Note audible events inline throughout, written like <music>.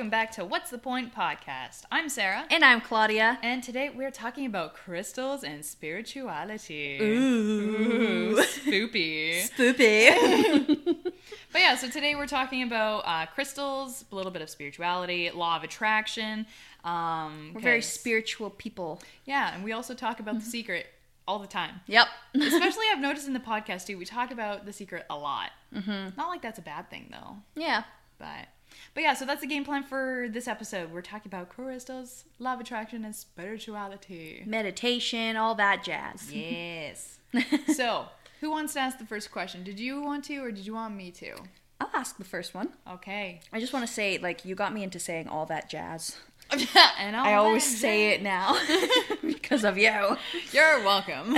Hello, everyone. And welcome back to What's the Point podcast. I'm Sarah. And I'm Claudia. And today we're talking about crystals and spirituality. Ooh. spoopy. Spoopy. <laughs> But yeah, so today we're talking about uh, crystals, a little bit of spirituality, law of attraction. Um, We're very spiritual people. Yeah, and we also talk about the secret all the time. Yep. <laughs> Especially, I've noticed in the podcast too, we talk about the secret a lot. Mm-hmm. Not like that's a bad thing though. yeah. But but yeah, so that's the game plan for this episode. We're talking about crystals, love attraction, and spirituality. Meditation, all that jazz. Yes. <laughs> so, who wants to ask the first question? Did you want to, or did you want me to? I'll ask the first one. Okay. I just want to say, like, you got me into saying all that jazz. <laughs> and I always say it now <laughs> because of you. You're welcome.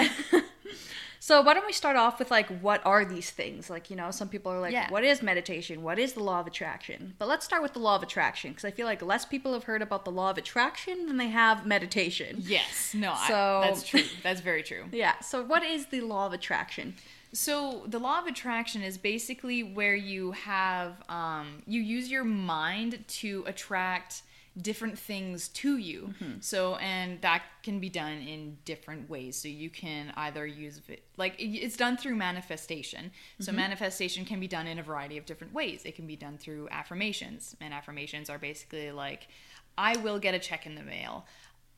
So why don't we start off with like what are these things? Like you know, some people are like, Yeah. what is meditation? What is the law of attraction? But let's start with the law of attraction because I feel like less people have heard about the law of attraction than they have meditation. yes. No. So- I, that's true. That's very true. <laughs> Yeah. So what is the law of attraction? So the law of attraction is basically where you have um, you use your mind to attract different things to you. Mm-hmm. So and that can be done in different ways. So you can either use it like it's done through manifestation. So mm-hmm. manifestation can be done in a variety of different ways. It can be done through affirmations, and affirmations are basically like I will get a check in the mail.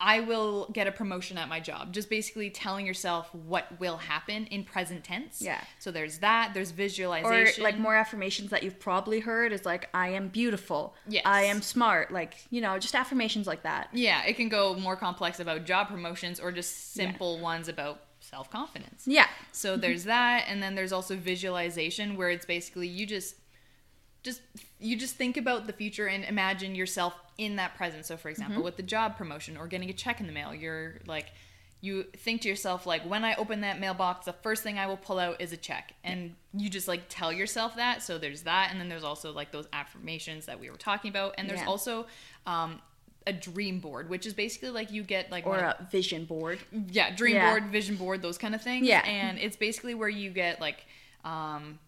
I will get a promotion at my job. Just basically telling yourself what will happen in present tense. Yeah. So there's that. There's visualization. Or like more affirmations that you've probably heard is like I am beautiful. Yes. I am smart. Like you know, just affirmations like that. Yeah, it can go more complex about job promotions or just simple ones about self confidence. Yeah. So there's that, and then there's also visualization, where it's basically you just, just you just think about the future and imagine yourself in that present. So for example, with the job promotion or getting a check in the mail, you're like, you think to yourself like, when I open that mailbox, the first thing I will pull out is a check, and you just like tell yourself that. So there's that, and then there's also like those affirmations that we were talking about, and there's Yeah. also um, a dream board, which is basically like you get like Or a vision board. yeah dream Yeah. board vision board those kind of things Yeah. and it's basically where you get like um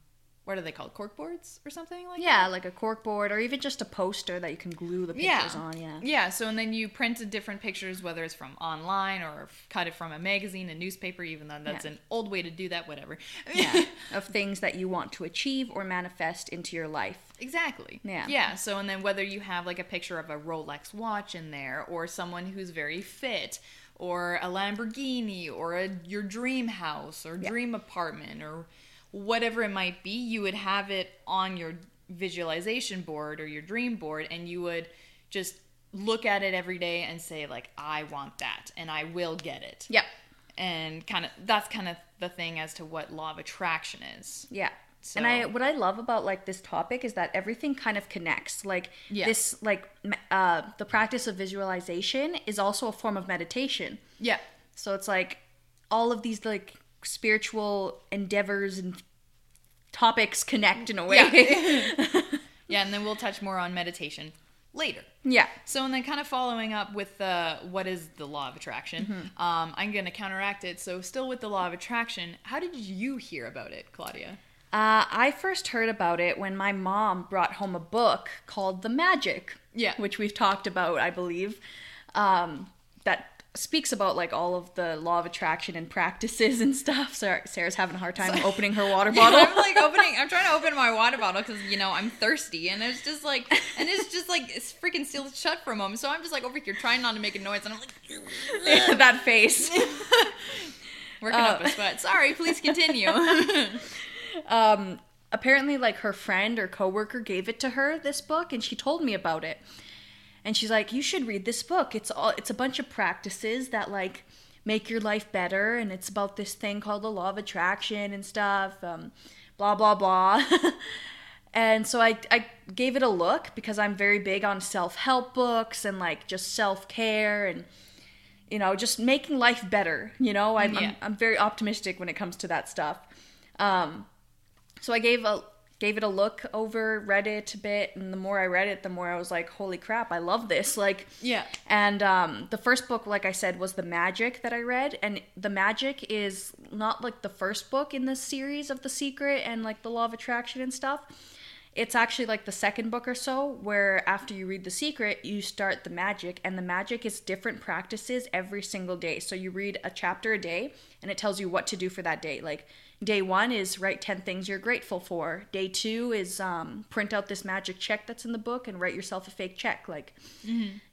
what are they called cork boards or something like Yeah, like a cork board or even just a poster that you can glue the Yeah. pictures on. Yeah. yeah so and then you printed different pictures whether it's from online or cut it from a magazine a newspaper even though that's Yeah. an old way to do that whatever yeah, <laughs> of things that you want to achieve or manifest into your life. Exactly. Yeah. Yeah. So, and then whether you have like a picture of a Rolex watch in there, or someone who's very fit, or a Lamborghini, or a, your dream house, or Yeah. dream apartment, or whatever it might be, you would have it on your visualization board or your dream board, and you would just look at it every day and say, like, I want that, and I will get it. Yeah. And kind of that's kind of the thing as to what law of attraction is. Yeah. So- And I what I love about like this topic is that everything kind of connects. Like Yeah. this like uh the practice of visualization is also a form of meditation. Yeah. So it's like all of these like spiritual endeavors and topics connect in a way. Yeah. <laughs> yeah, and then we'll touch more on meditation later. yeah. So, and then kind of following up with the what is the law of attraction, Mm-hmm. um, I'm going to counteract it. So, still with the law of attraction, how did you hear about it, Claudia? Uh, I first heard about it when my mom brought home a book called The Magic. Yeah. Which we've talked about, I believe. Um, that speaks about like all of the law of attraction and practices and stuff. Sarah, Sarah's having a hard time opening her water <laughs> bottle. I'm like opening. I'm trying to open my water bottle because you know I'm thirsty, and it's just like, and it's just like it's freaking sealed shut for a moment. So I'm just like over here trying not to make a noise, and I'm like <laughs> that face. <laughs> working up a sweat. Sorry, please continue. um, apparently like her friend or coworker gave it to her this book and she told me about it and she's like you should read this book. It's all it's a bunch of practices that like make your life better. And it's about this thing called the law of attraction and stuff um, blah blah blah. <laughs> And so I, I gave it a look because i'm very big on self-help books and like just self-care and you know just making life better you know? I'm, Yeah. I'm, I'm very optimistic when it comes to that stuff. Um, so I gave a gave it a look over, read it a bit, and the more I read it, the more I was like, "Holy crap, I love this!" <laughs> Like, Yeah. And um, the first book, like I said, was the Magic that I read, and the Magic is not like the first book in the series of The Secret and like the Law of Attraction and stuff. it's actually like the second book or so where after you read The Secret, you start the magic, and the magic is different practices every single day. So you read a chapter a day, and it tells you what to do for that day. Like day one is write 10 things you're grateful for. Day two is um, print out this magic check that's in the book and write yourself a fake check, like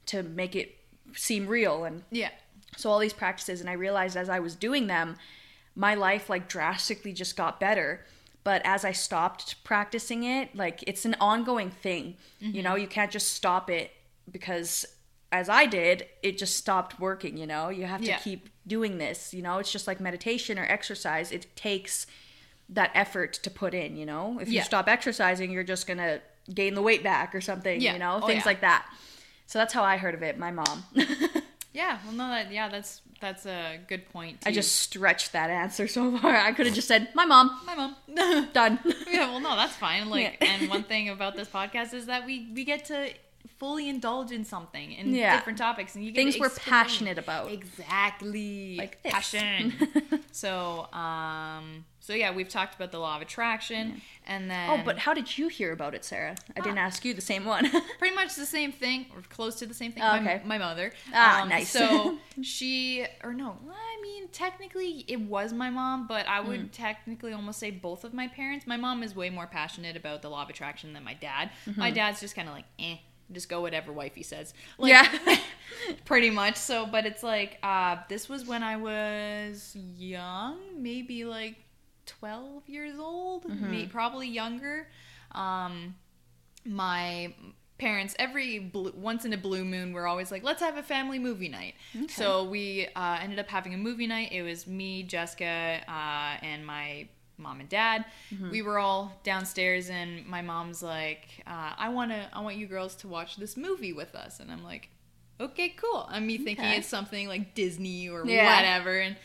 to make it seem real. And Yeah. so all these practices and i realized as i was doing them my life like drastically just got better but as i stopped practicing it like it's an ongoing thing you know you can't just stop it because as i did it just stopped working you know you have to Yeah. keep doing this you know it's just like meditation or exercise it takes that effort to put in you know if you stop exercising you're just gonna gain the weight back or something Yeah. you know Oh, things yeah. like that so that's how i heard of it my mom <laughs> Yeah. Well, no, that yeah, that's that's a good point. I just stretched that answer so far. I could have just said, "My mom." my mom. <laughs> Done. yeah. Well, no, that's fine. <laughs> Like, Yeah. and one thing about this podcast is that we we get to fully indulge in something in Yeah. different topics and you get Things we're passionate about. exactly Like this. passion <laughs> so um so yeah we've talked about the law of attraction and then Oh, but how did you hear about it, Sarah? I didn't ask you the same one. <laughs> pretty much the same thing or close to the same thing Oh, my, okay. my mother Ah, nice. so <laughs> she or no i mean technically it was my mom but i Mm. would technically almost say both of my parents my mom is way more passionate about the law of attraction than my dad my Mm-hmm. dad's just kind of like eh just go whatever wifey says. Like, Yeah. <laughs> pretty much. So but it's like uh this was when i was young maybe like 12 years old Mm-hmm. may, probably younger. Um my parents every blue, once in a blue moon we're always like let's have a family movie night. So we uh, ended up having a movie night. It was me jessica uh, and my mom and dad we were all downstairs and my mom's like uh, i want to i want you girls to watch this movie with us and i'm like okay cool and me thinking it's something like disney or Yeah. whatever and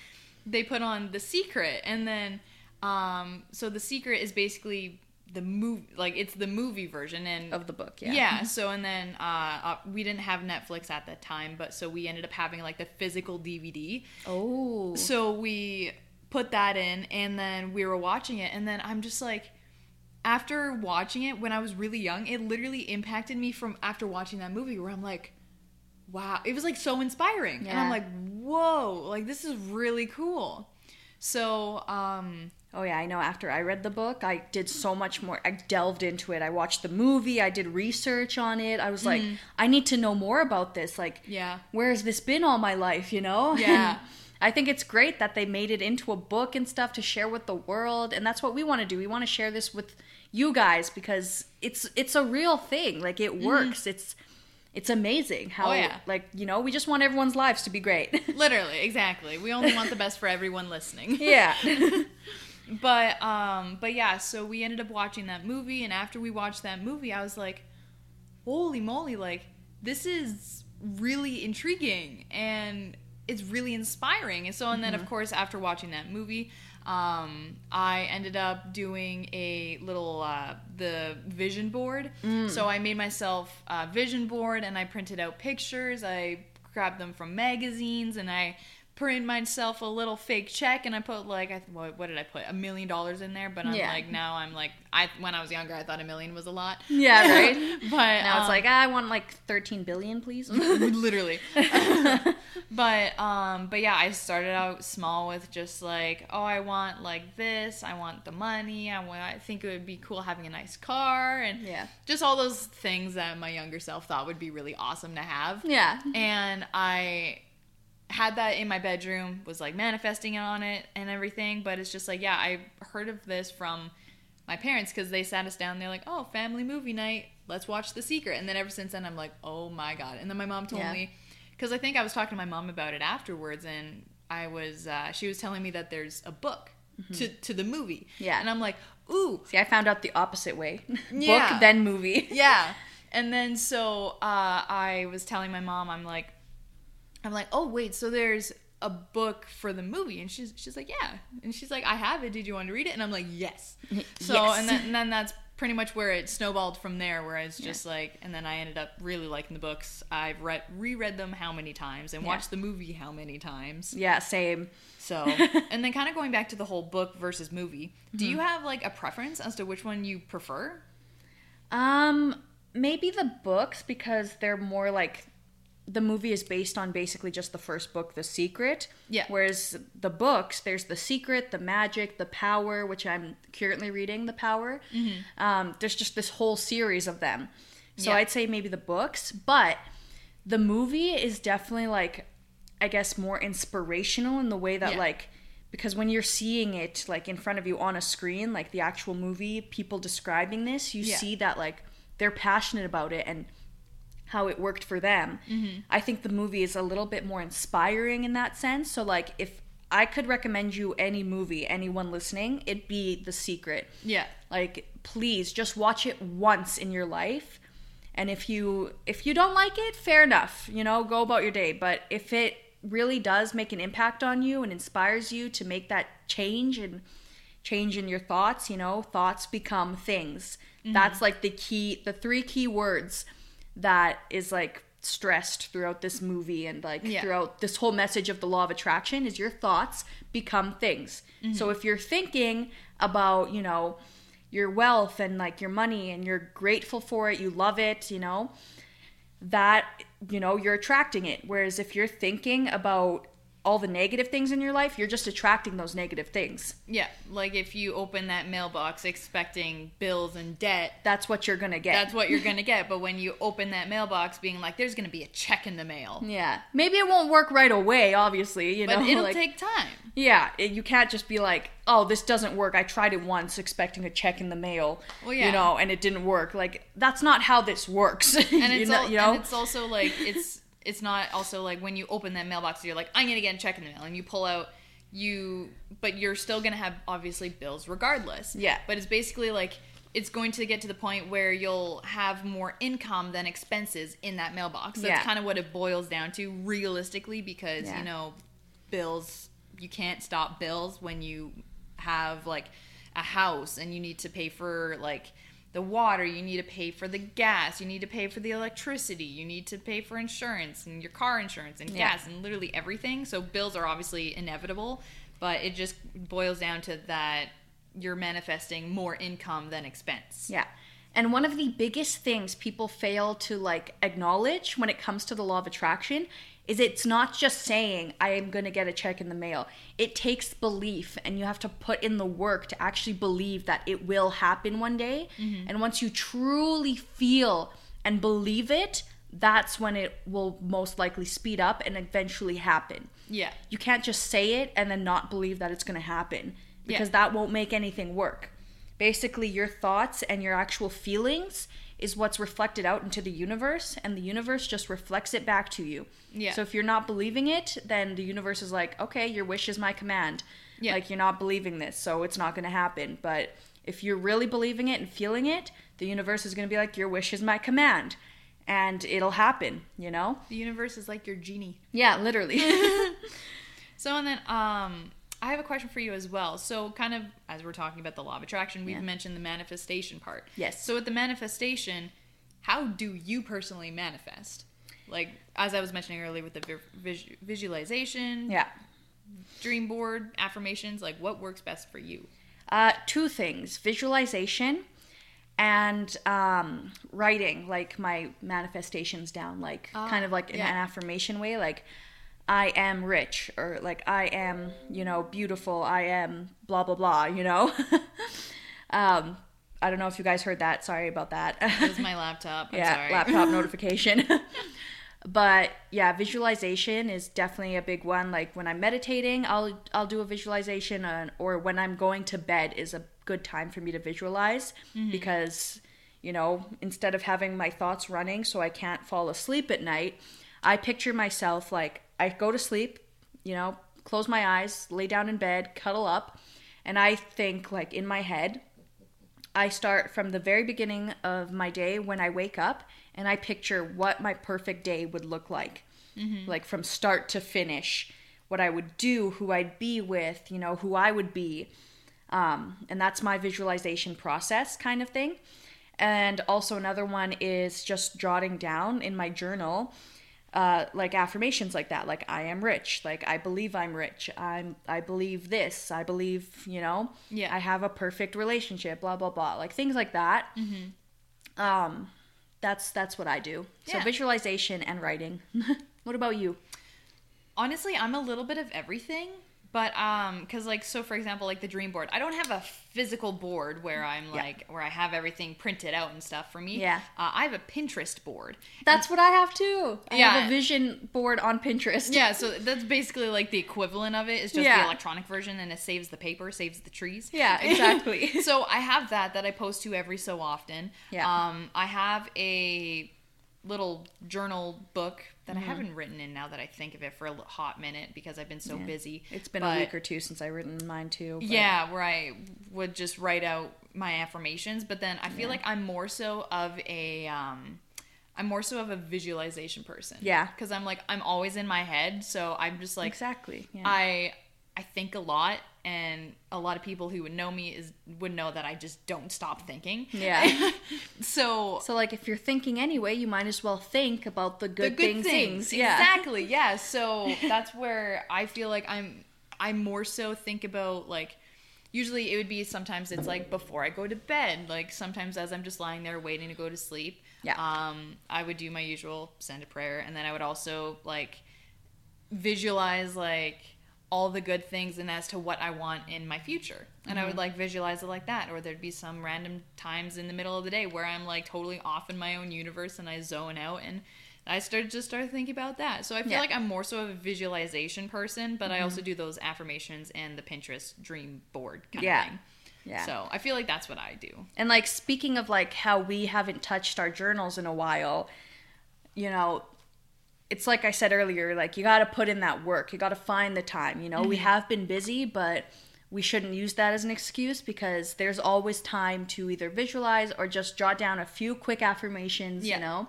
they put on the secret and then um so the secret is basically the movie like it's the movie version and of the book, yeah. yeah. so and then uh, uh we didn't have netflix at that time but so we ended up having like the physical dvd Oh. so we put that in and then we were watching it and then i'm just like after watching it when i was really young it literally impacted me from after watching that movie where i'm like wow it was like so inspiring and i'm like whoa like this is really cool so um Oh yeah, I know. After I read the book, I did so much more. I delved into it. I watched the movie. I did research on it. I was like, I need to know more about this. Like, yeah where has this been all my life? You know? Yeah. <laughs> I think it's great that they made it into a book and stuff to share with the world, and that's what we want to do. We want to share this with you guys because it's it's a real thing. Like it works. It's it's amazing how Oh, yeah. like you know we just want everyone's lives to be great. <laughs> literally exactly we only want the best for everyone listening <laughs> <laughs> yeah. but um but yeah so we ended up watching that movie and after we watched that movie i was like holy moly like this is really intriguing and it's really inspiring and so and then of course after watching that movie um, I ended up doing a little uh, the vision board. So I made myself a vision board and I printed out pictures. I grabbed them from magazines and I printed myself a little fake check and I put like I th- what, what did I put a million dollars in there? But I'm Yeah. like now I'm like I when I was younger I thought a million was a lot. Yeah, <laughs> right? but Now it's um, like ah, I want like 13 billion, please. <laughs> literally <laughs> but um but yeah i started out small with just like oh i want like this i want the money i want i think it would be cool having a nice car and Yeah. just all those things that my younger self thought would be really awesome to have yeah. and i had that in my bedroom was like manifesting on it and everything but it's just like yeah i heard of this from my parents because they sat us down they're like oh family movie night let's watch the secret and then ever since then i'm like oh my god and then my mom told Yeah. me because i think i was talking to my mom about it afterwards and i was uh, she was telling me that there's a book to, to the movie Mm-hmm. Yeah. and i'm like ooh See, I found out the opposite way. <laughs> Yeah. Book then movie. yeah. And then so uh, I was telling my mom, I'm like, I'm like, oh wait, so there's a book for the movie, and she's she's like, yeah, and she's like, I have it. Did you want to read it? And I'm like, yes. <laughs> So Yes. and then and then that's pretty much where it snowballed from there. Where it's just like, and then I ended up really liking the books. I've read reread them how many times and Yeah. watched the movie how many times. Yeah, same. So <laughs> and then kind of going back to the whole book versus movie. Do Mm-hmm. you have like a preference as to which one you prefer? Um, maybe the books because they're more like the movie is based on basically just the first book, The Secret. Yeah. Whereas the books, there's The Secret, The Magic, The Power, which I'm currently reading, The Power. Hmm. Um, there's just this whole series of them. So Yeah. I'd say maybe the books, but the movie is definitely like, I guess, more inspirational in the way that Yeah. like. Because when you're seeing it like in front of you on a screen, like the actual movie, people describing this, you Yeah. see that like they're passionate about it and how it worked for them. Mm-hmm. I think the movie is a little bit more inspiring in that sense. So, like, if I could recommend you any movie, anyone listening, it'd be The Secret. Yeah. Like, please just watch it once in your life. And if you if you don't like it, fair enough. You know, go about your day. But if it really does make an impact on you and inspires you to make that change and change in your thoughts, you know, thoughts become things. That's like the key the three key words that is like stressed throughout this movie and like Yeah. throughout this whole message of the law of attraction is your thoughts become things. Mm-hmm. So if you're thinking about, you know, your wealth and like your money and you're grateful for it, you love it, you know, that you know, you're attracting it. Whereas if you're thinking about all the negative things in your life, you're just attracting those negative things. Yeah. Like if you open that mailbox expecting bills and debt, That's what you're going to get. that's what you're gonna <laughs> get. But when you open that mailbox, being like, "There's gonna be a check in the mail," yeah. Maybe it won't work right away, obviously, you but know. it'll like- take time. Yeah, it, you can't just be like, "Oh, this doesn't work. I tried it once expecting a check in the mail." Well, yeah. You know, and it didn't work. Like that's not how this works. <laughs> And you it's know, al- you know? and it's also like it's <laughs> it's not also like when you open that mailbox, you're like, "I'm gonna get a check in the mail," and you pull out you, but you're still gonna have obviously bills regardless. Yeah. But it's basically like it's going to get to the point where you'll have more income than expenses in that mailbox. That's Yeah. kind of what it boils down to realistically because, Yeah. you know, bills, you can't stop bills when you have like a house and you need to pay for like the water, you need to pay for the gas, you need to pay for the electricity, you need to pay for insurance and your car insurance and Yeah. gas and literally everything. So bills are obviously inevitable, but it just boils down to that you're manifesting more income than expense. Yeah. And one of the biggest things people fail to like acknowledge when it comes to the law of attraction is it's not just saying I am going to get a check in the mail. It takes belief and you have to put in the work to actually believe that it will happen one day. Mm-hmm. And once you truly feel and believe it, that's when it will most likely speed up and eventually happen. Yeah. You can't just say it and then not believe that it's going to happen because Yeah. that won't make anything work. Basically, your thoughts and your actual feelings is what's reflected out into the universe, and the universe just reflects it back to you. Yeah. So if you're not believing it, then the universe is like, okay, your wish is my command. Yeah. Like, you're not believing this, so it's not going to happen. But if you're really believing it and feeling it, the universe is going to be like, your wish is my command. And it'll happen, you know? The universe is like your genie. Yeah, literally. <laughs> <laughs> So and then um I have a question for you as well. So kind of as we're talking about the law of attraction, we've Yeah. mentioned the manifestation part. Yes. So with the manifestation, how do you personally manifest? Like as I was mentioning earlier with the vi- visualization, yeah. dream board, affirmations, like what works best for you? Uh, two things visualization and um, writing, like my manifestations down, like Ah, kind of like in yeah. an affirmation way, like I am rich, or like I am, you know, beautiful, I am blah, blah, blah, you know? <laughs> um, I don't know if you guys heard that. Sorry about that. This is <laughs> my laptop. I'm yeah, sorry. laptop <laughs> notification. but yeah, visualization is definitely a big one. Like when I'm meditating, I'll I'll do a visualization, uh, or when I'm going to bed is a good time for me to visualize because you know instead of having my thoughts running so I can't fall asleep at night, I picture myself like I go to sleep, you know, close my eyes, lay down in bed, cuddle up, and I think like in my head I start from the very beginning of my day when I wake up and I picture what my perfect day would look like. Like from start to finish, what I would do, who I'd be with, you know, who I would be. Um, and that's my visualization process kind of thing. And also, another one is just jotting down in my journal. Uh, like affirmations like that like i am rich like i believe i'm rich i'm i believe this i believe you know Yeah. i have a perfect relationship blah blah blah like things like that Hmm. Um, that's that's what I do. yeah. So visualization and writing. <laughs> what about you? honestly i'm a little bit of everything but um because like so for example like the dream board i don't have a physical board where i'm Yeah. like where i have everything printed out and stuff for me Yeah. uh, i have a pinterest board That's what I have too. I have Yeah. a vision board on Pinterest. yeah so <laughs> that's basically like the equivalent of it is just Yeah. the electronic version and it saves the paper saves the trees Yeah, <laughs> exactly. <laughs> so i have that that i post to every so often Yeah. um i have a little journal book that Mm-hmm. i haven't written in now that i think of it for a hot minute because i've been so Yeah. busy It's been But- a week or two since I written mine too. but- Yeah, where I would just write out my affirmations, but then I feel Yeah. like I'm more so of a um I'm more so of a visualization person. Yeah. Cuz I'm like I'm always in my head, so I'm just like exactly. Yeah. I I think a lot and a lot of people who would know me is would know that I just don't stop thinking. Yeah. <laughs> so so like if you're thinking anyway, you might as well think about the good, the good things. things. Yeah. Exactly. Yeah. So that's where I feel like I'm I more so think about like usually it would be sometimes it's like before I go to bed, like sometimes as I'm just lying there waiting to go to sleep. Yeah. Um I would do my usual send a prayer and then I would also like visualize like all the good things and as to what I want in my future. And I would mm-hmm. like visualize it like that. Or there'd be some random times in the middle of the day where I'm like totally off in my own universe and I zone out and I started to just started thinking about that. So I feel Yeah. like I'm more so of a visualization person, but I also mm-hmm. do those affirmations and the Pinterest dream board kind Yeah. of thing. Yeah. So I feel like that's what I do. And like speaking of like how we haven't touched our journals in a while, you know, it's like I said earlier, like you got to put in that work. You got to find the time, you know. We mm-hmm. have been busy, but we shouldn't use that as an excuse because there's always time to either visualize or just jot down a few quick affirmations, Yeah. you know.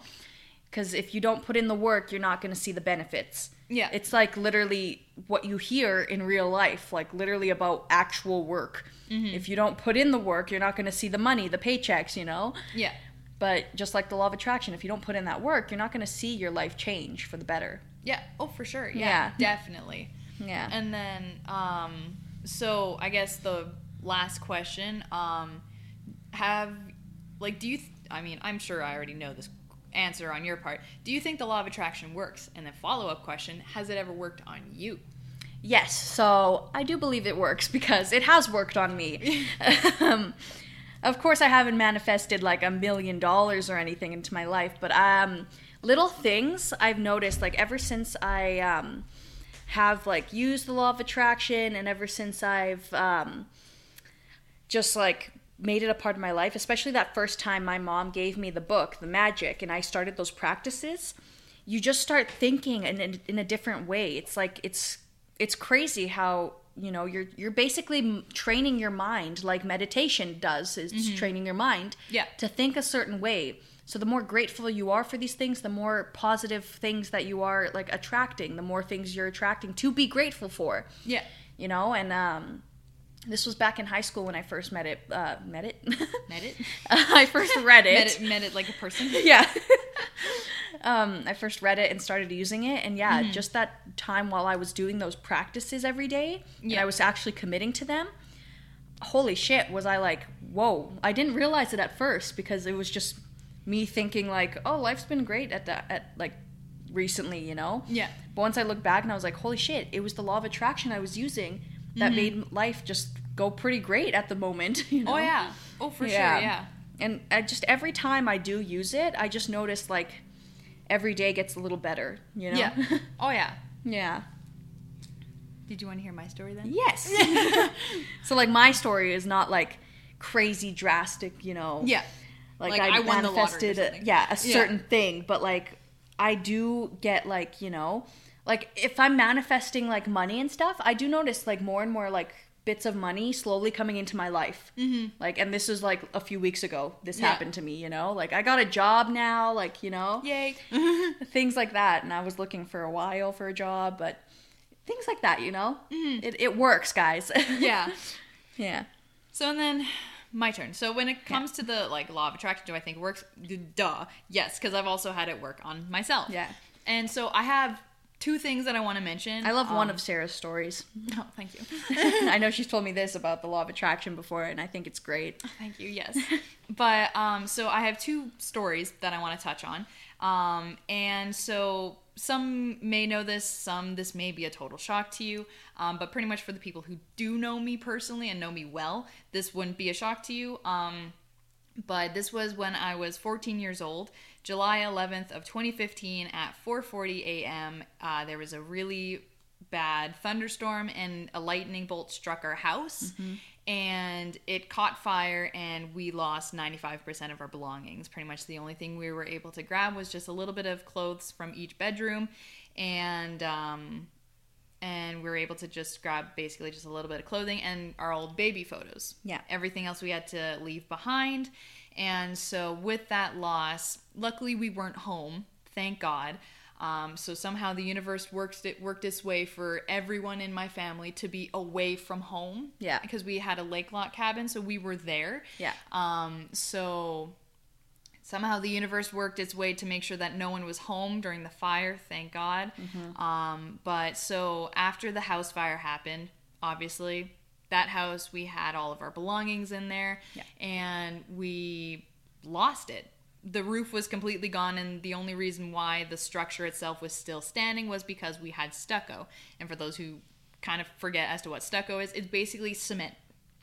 Cuz if you don't put in the work, you're not going to see the benefits. Yeah. It's like literally what you hear in real life, like literally about actual work. Mm-hmm. If you don't put in the work, you're not going to see the money, the paychecks, you know? Yeah. But just like the law of attraction, if you don't put in that work, you're not going to see your life change for the better. Yeah. Oh, for sure. Yeah. Yeah. Definitely. Yeah. And then, um, so I guess the last question, um, have, like, do you, th- I mean, I'm sure I already know this answer on your part. Do you think the law of attraction works? And the follow up question, has it ever worked on you? Yes, so I do believe it works because it has worked on me. <laughs> um, of course, I haven't manifested like a million dollars or anything into my life, but um, little things I've noticed like ever since I um, have like used the law of attraction and ever since I've um, just like made it a part of my life, especially that first time my mom gave me the book, The Magic, and I started those practices, you just start thinking in, in, in a different way. It's like it's it's crazy how you know you're you're basically training your mind like meditation does is training your mind Yeah. to think a certain way. So the more grateful you are for these things, the more positive things that you are like attracting, the more things you're attracting to be grateful for Yeah. you know and um this was back in high school when i first met it uh met it <laughs> Met it? <laughs> i first read it, Met it, met it like a person? <laughs> yeah um i first read it and started using it and yeah just that time while i was doing those practices every day and Yeah. i was actually committing to them holy shit was i like whoa i didn't realize it at first because it was just me thinking like oh life's been great at that at like recently you know Yeah. but once I looked back and I was like, holy shit, it was the law of attraction I was using that made life just go pretty great at the moment. <laughs> You know? Oh, yeah. Oh, for Yeah. sure. Yeah. And I just every time I do use it, I just notice like every day gets a little better. You know? Yeah. <laughs> Oh, yeah. yeah. Did you want to hear my story then? Yes. <laughs> so like my story is not like crazy drastic. You know? Yeah. like, Like, I, I won the lottery manifested a, yeah a Yeah. certain thing but like i do get like you know like if i'm manifesting like money and stuff i do notice like more and more like bits of money slowly coming into my life mm-hmm. like and this was like a few weeks ago this Yeah. happened to me you know like i got a job now like you know Yay. <laughs> things like that and i was looking for a while for a job but things like that you know it, it works guys Mm-hmm. <laughs> yeah. yeah So and then my turn. So when it comes to the like law of attraction, do I think it works? Duh. Yes, because I've also had it work on myself. Yeah. And so I have two things that I want to mention. I love one Um, of Sarah's stories. <laughs> Oh, thank you. <laughs> I know <laughs> she's told me this about the law of attraction before, and I think it's great. Thank you. Yes, but um, so I have two stories that I want to touch on, um, and so some may know this, some this may be a total shock to you, um, but pretty much for the people who do know me personally and know me well, this wouldn't be a shock to you. Um, but this was when I was 14 years old, July 11th of 2015 at 4:40 a.m. Uh, there was a really bad thunderstorm and a lightning bolt struck our house and it caught fire and we lost 95% of our belongings pretty much the only thing we were able to grab was just a little bit of clothes from each bedroom and um, and we were able to just grab basically just a little bit of clothing and our old baby photos. Yeah. Everything else we had to leave behind. And so with that loss, luckily we weren't home, thank God. Um, so somehow the universe works it worked its way for everyone in my family to be away from home. Yeah. Because we had a lake lot cabin, so we were there. Yeah. Um, so somehow the universe worked its way to make sure that no one was home during the fire thank god Mm-hmm. um, but so after the house fire happened obviously that house we had all of our belongings in there. Yeah. and we lost it. The roof was completely gone and the only reason why the structure itself was still standing was because we had stucco. And for those who kind of forget as to what stucco is it's basically cement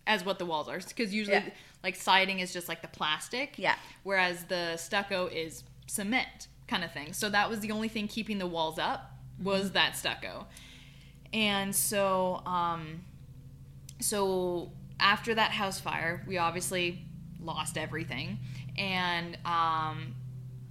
as what the walls are. Because usually Yeah. like siding is just like the plastic. Yeah. whereas the stucco is cement kind of thing. So that was the only thing keeping the walls up was that stucco. And so um so after that house fire we obviously lost everything and um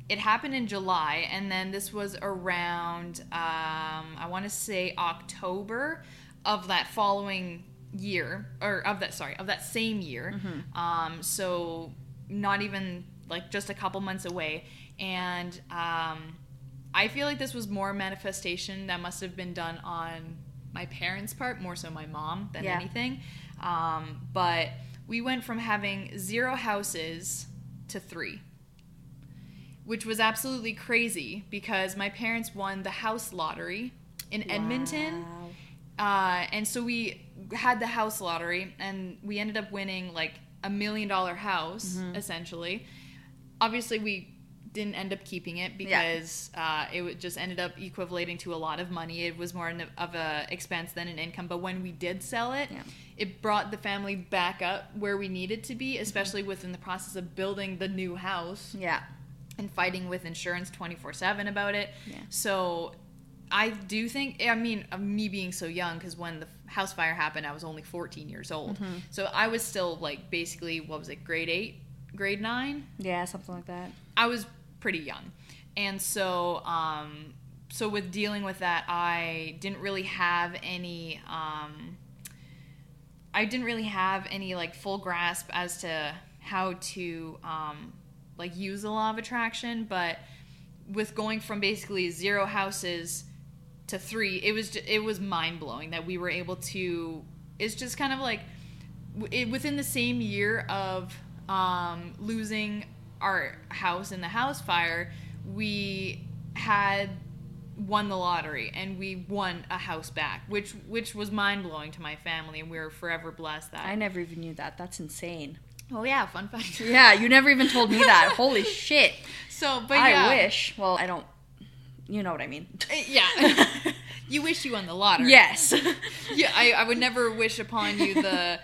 it happened in July, and then this was around, um, I want to say October of that following year, or of that, sorry, of that same year. Um, so not even like just a couple months away. And um, I feel like this was more manifestation that must have been done on my parents' part, more so my mom than Yeah. anything. Um, but we went from having zero houses to three which was absolutely crazy because my parents won the house lottery in Edmonton. Uh, and so we had the house lottery and we ended up winning like a million dollar house essentially. Obviously, we didn't end up keeping it because uh, it would- just ended up equivalating to a lot of money. It was more of a expense than an income. But when we did sell it, Yeah. it brought the family back up where we needed to be, especially within the process of building the new house Yeah. and fighting with insurance 24/7 about it. Yeah. So I do think I mean of me being so young cuz when the house fire happened I was only 14 years old. Mm-hmm. So I was still like basically what was it grade 8, grade 9? Yeah, something like that. I was pretty young. And so um so with dealing with that I didn't really have any um I didn't really have any like full grasp as to how to um like use the law of attraction, but with going from basically zero houses to three, it was ju- it was mind blowing that we were able to. It's just kind of like within the same year of um, losing our house in the house fire, we had won the lottery and we won a house back, which which was mind blowing to my family, and we were forever blessed that. I never even knew that. That's insane. Oh yeah, fun fact. <laughs> Yeah, you never even told me that. <laughs> Holy shit. So, but yeah, I wish. Well, I don't. You know what I mean. Uh, Yeah. <laughs> you wish you won the lottery. Yes. Yeah, I, I would never wish upon you the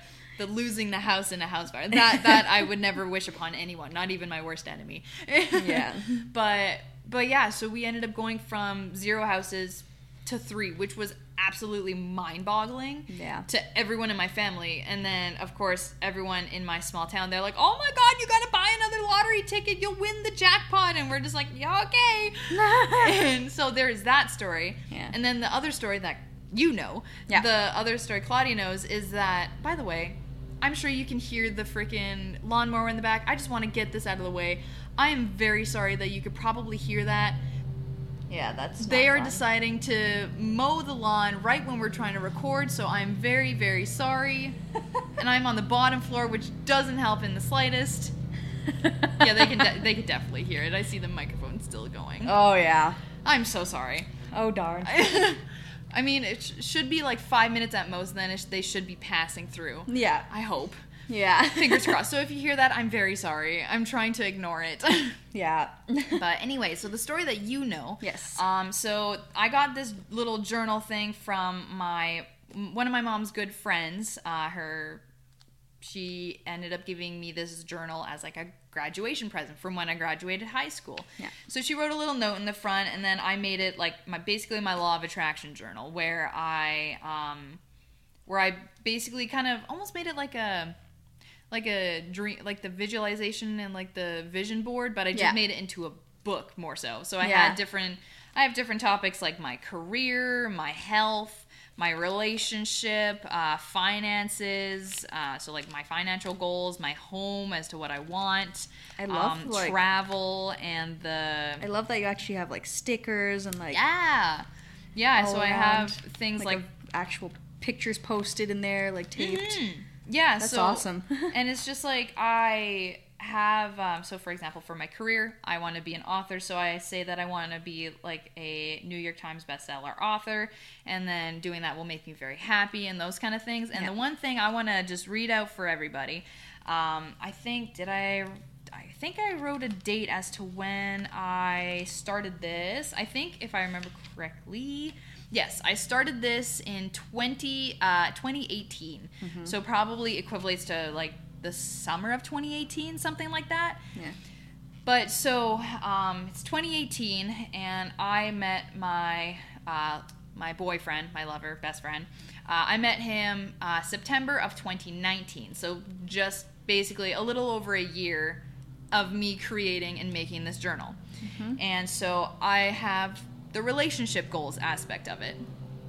the losing the house in a house fire. That that I would never wish upon anyone, not even my worst enemy. Yeah. <laughs> But but yeah, so we ended up going from zero houses to three, which was absolutely mind-boggling Yeah. to everyone in my family. And then of course everyone in my small town, they're like, "Oh my god, you got to buy another lottery ticket. You'll win the jackpot." And we're just like, "Yeah, okay." <laughs> and so there's that story. Yeah. And then the other story that you know, Yeah. the other story Claudia knows is that, by the way, I'm sure you can hear the freaking lawnmower in the back. I just want to get this out of the way. I am very sorry that you could probably hear that. yeah, that's. They are fun. deciding to mow the lawn right when we're trying to record, so I'm very, very sorry. <laughs> and I'm on the bottom floor, which doesn't help in the slightest. <laughs> Yeah, they can de- they could definitely hear it. I see the microphone still going. Oh yeah. I'm so sorry. Oh darn. <laughs> I mean, it sh- should be like five minutes at most. Then sh- they should be passing through. Yeah. I hope. Yeah. <laughs> Fingers crossed. So <laughs> if you hear that, I'm very sorry. I'm trying to ignore it. <laughs> Yeah. but anyway, so the story that you know. Yes. Um. So I got this little journal thing from my one of my mom's good friends. Uh, her. She ended up giving me this journal as like a graduation present from when I graduated high school. Yeah. So she wrote a little note in the front, and then I made it like my basically my law of attraction journal, where I um, where I basically kind of almost made it like a like a dream like the visualization and like the vision board but i just Yeah. made it into a book more so so i Yeah. had different i have different topics like my career my health my relationship uh, finances uh, so like my financial goals my home as to what i want I love, um, like- travel and the I love that you actually have like stickers and like yeah yeah so i have things like, a- actual pictures posted in there, like taped. Mhm. Yeah, That's so, awesome. <laughs> and it's just like I have. Um, so, for example, for my career, I want to be an author. So I say that I want to be like a New York Times bestseller author, and then doing that will make me very happy and those kind of things. And Yeah. the one thing I want to just read out for everybody, um, I think did I. I think I wrote a date as to when I started this. I think, if I remember correctly, yes, I started this in 20, uh, 2018. So probably equates to like the summer of 2018, something like that. Yeah. But so um, it's 2018, and I met my uh, my boyfriend, my lover, best friend. Uh, I met him uh, September of 2019. So just basically a little over a year of me creating and making this journal. And so I have the relationship goals aspect of it.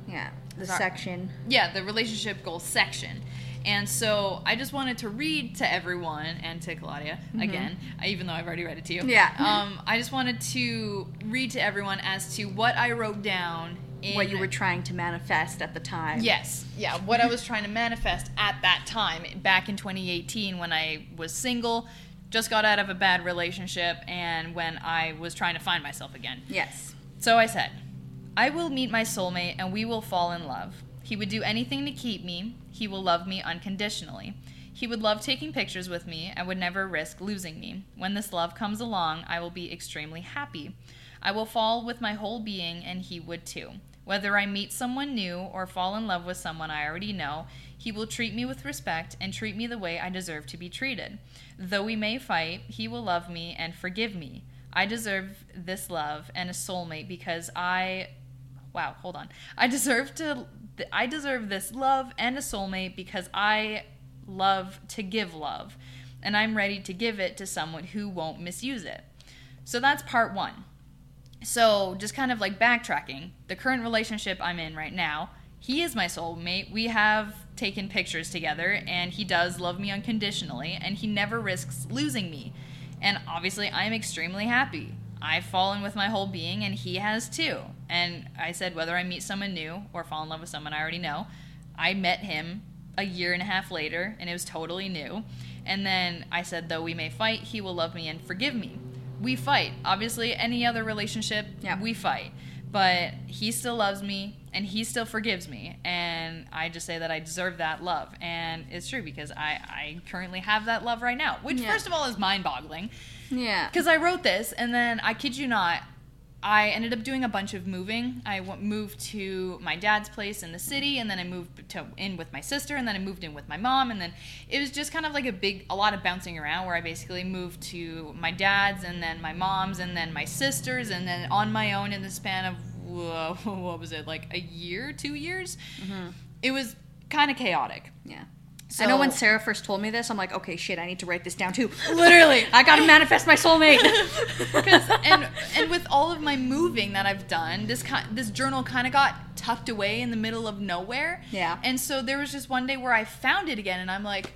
Yeah. The Sorry. section. Yeah, the relationship goals section. And so I just wanted to read to everyone and to Claudia again, uh, even though I've already read it to you. Mm-hmm. Yeah. <laughs> Um, I just wanted to read to everyone as to what I wrote down in what you were trying to manifest at the time. Yes, yeah, what I was trying to manifest at that time, back in 2018, when I was single, just got out of a bad relationship, and when I was trying to find myself again. Yes. So I said, I will meet my soulmate and we will fall in love. He would do anything to keep me. He will love me unconditionally. He would love taking pictures with me and would never risk losing me. When this love comes along, I will be extremely happy. I will fall with my whole being and he would too. Whether I meet someone new or fall in love with someone I already know, he will treat me with respect and treat me the way I deserve to be treated. Though we may fight, he will love me and forgive me. I deserve this love and a soulmate because I wow, hold on. I deserve to I deserve this love and a soulmate because I love to give love and I'm ready to give it to someone who won't misuse it. So that's part 1. So, just kind of like backtracking, the current relationship I'm in right now, he is my soulmate. We have taken pictures together, and he does love me unconditionally, and he never risks losing me. And obviously, I am extremely happy. I've fallen with my whole being, and he has too. And I said, whether I meet someone new or fall in love with someone I already know, I met him a year and a half later, and it was totally new. And then I said, though we may fight, he will love me and forgive me. We fight. Obviously, any other relationship, Yeah. we fight. But he still loves me and he still forgives me. And I just say that I deserve that love. And it's true because I, I currently have that love right now, which, Yeah. first of all, is mind boggling. Yeah. Because I wrote this, and then I kid you not, I ended up doing a bunch of moving. I w- moved to my dad's place in the city, and then I moved to in with my sister, and then I moved in with my mom, and then it was just kind of like a big, a lot of bouncing around where I basically moved to my dad's, and then my mom's, and then my sister's, and then on my own in the span of whoa, <laughs> what was it like a year, two years? Mm-hmm. It was kind of chaotic. Yeah. So I know when Sarah first told me this, I'm like, okay, shit, I need to write this down too. <laughs> Literally, I gotta manifest my soulmate. <laughs> because and and with all of my moving that I've done, this kind this journal kind of got tucked away in the middle of nowhere. Yeah. And so there was just one day where I found it again, and I'm like,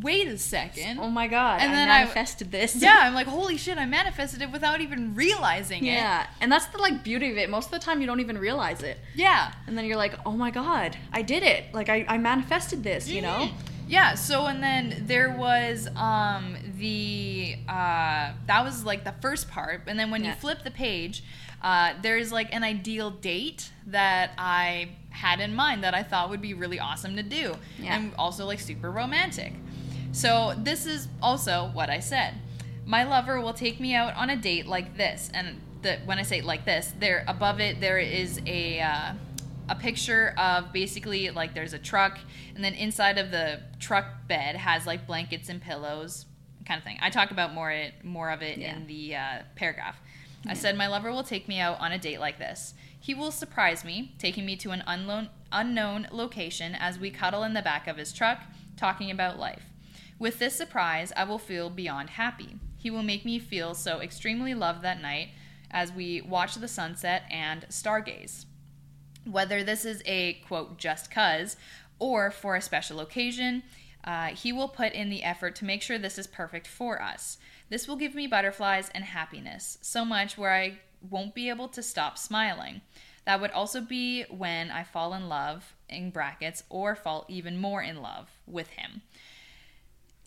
wait a second. oh my god, And I then I- manifested this. yeah, I'm <laughs> like, holy shit, I manifested it without even realizing it. Yeah, and that's the like beauty of it. Most of the time, you don't even realize it, Yeah. and then you're like, "Oh my god, I did it! Like I, I manifested this," you know? Mhm. Yeah, so and then there was um the uh that was like the first part, and then when Yeah. you flip the page, Uh, there's like an ideal date that I had in mind that I thought would be really awesome to do, Yeah. and also like super romantic. So this is also what I said. My lover will take me out on a date like this, and the, when I say like this, there above it there is a uh, a picture of basically like there's a truck, and then inside of the truck bed has like blankets and pillows, kind of thing. I talk about more it more of it Yeah. in the uh, paragraph. I said my lover will take me out on a date like this. He will surprise me, taking me to an unknown unknown location as we cuddle in the back of his truck, talking about life. With this surprise, I will feel beyond happy. He will make me feel so extremely loved that night as we watch the sunset and stargaze. Whether this is a quote just cuz or for a special occasion, uh, he will put in the effort to make sure this is perfect for us. This will give me butterflies and happiness, so much where I won't be able to stop smiling. That would also be when I fall in love, in brackets, or fall even more in love with him.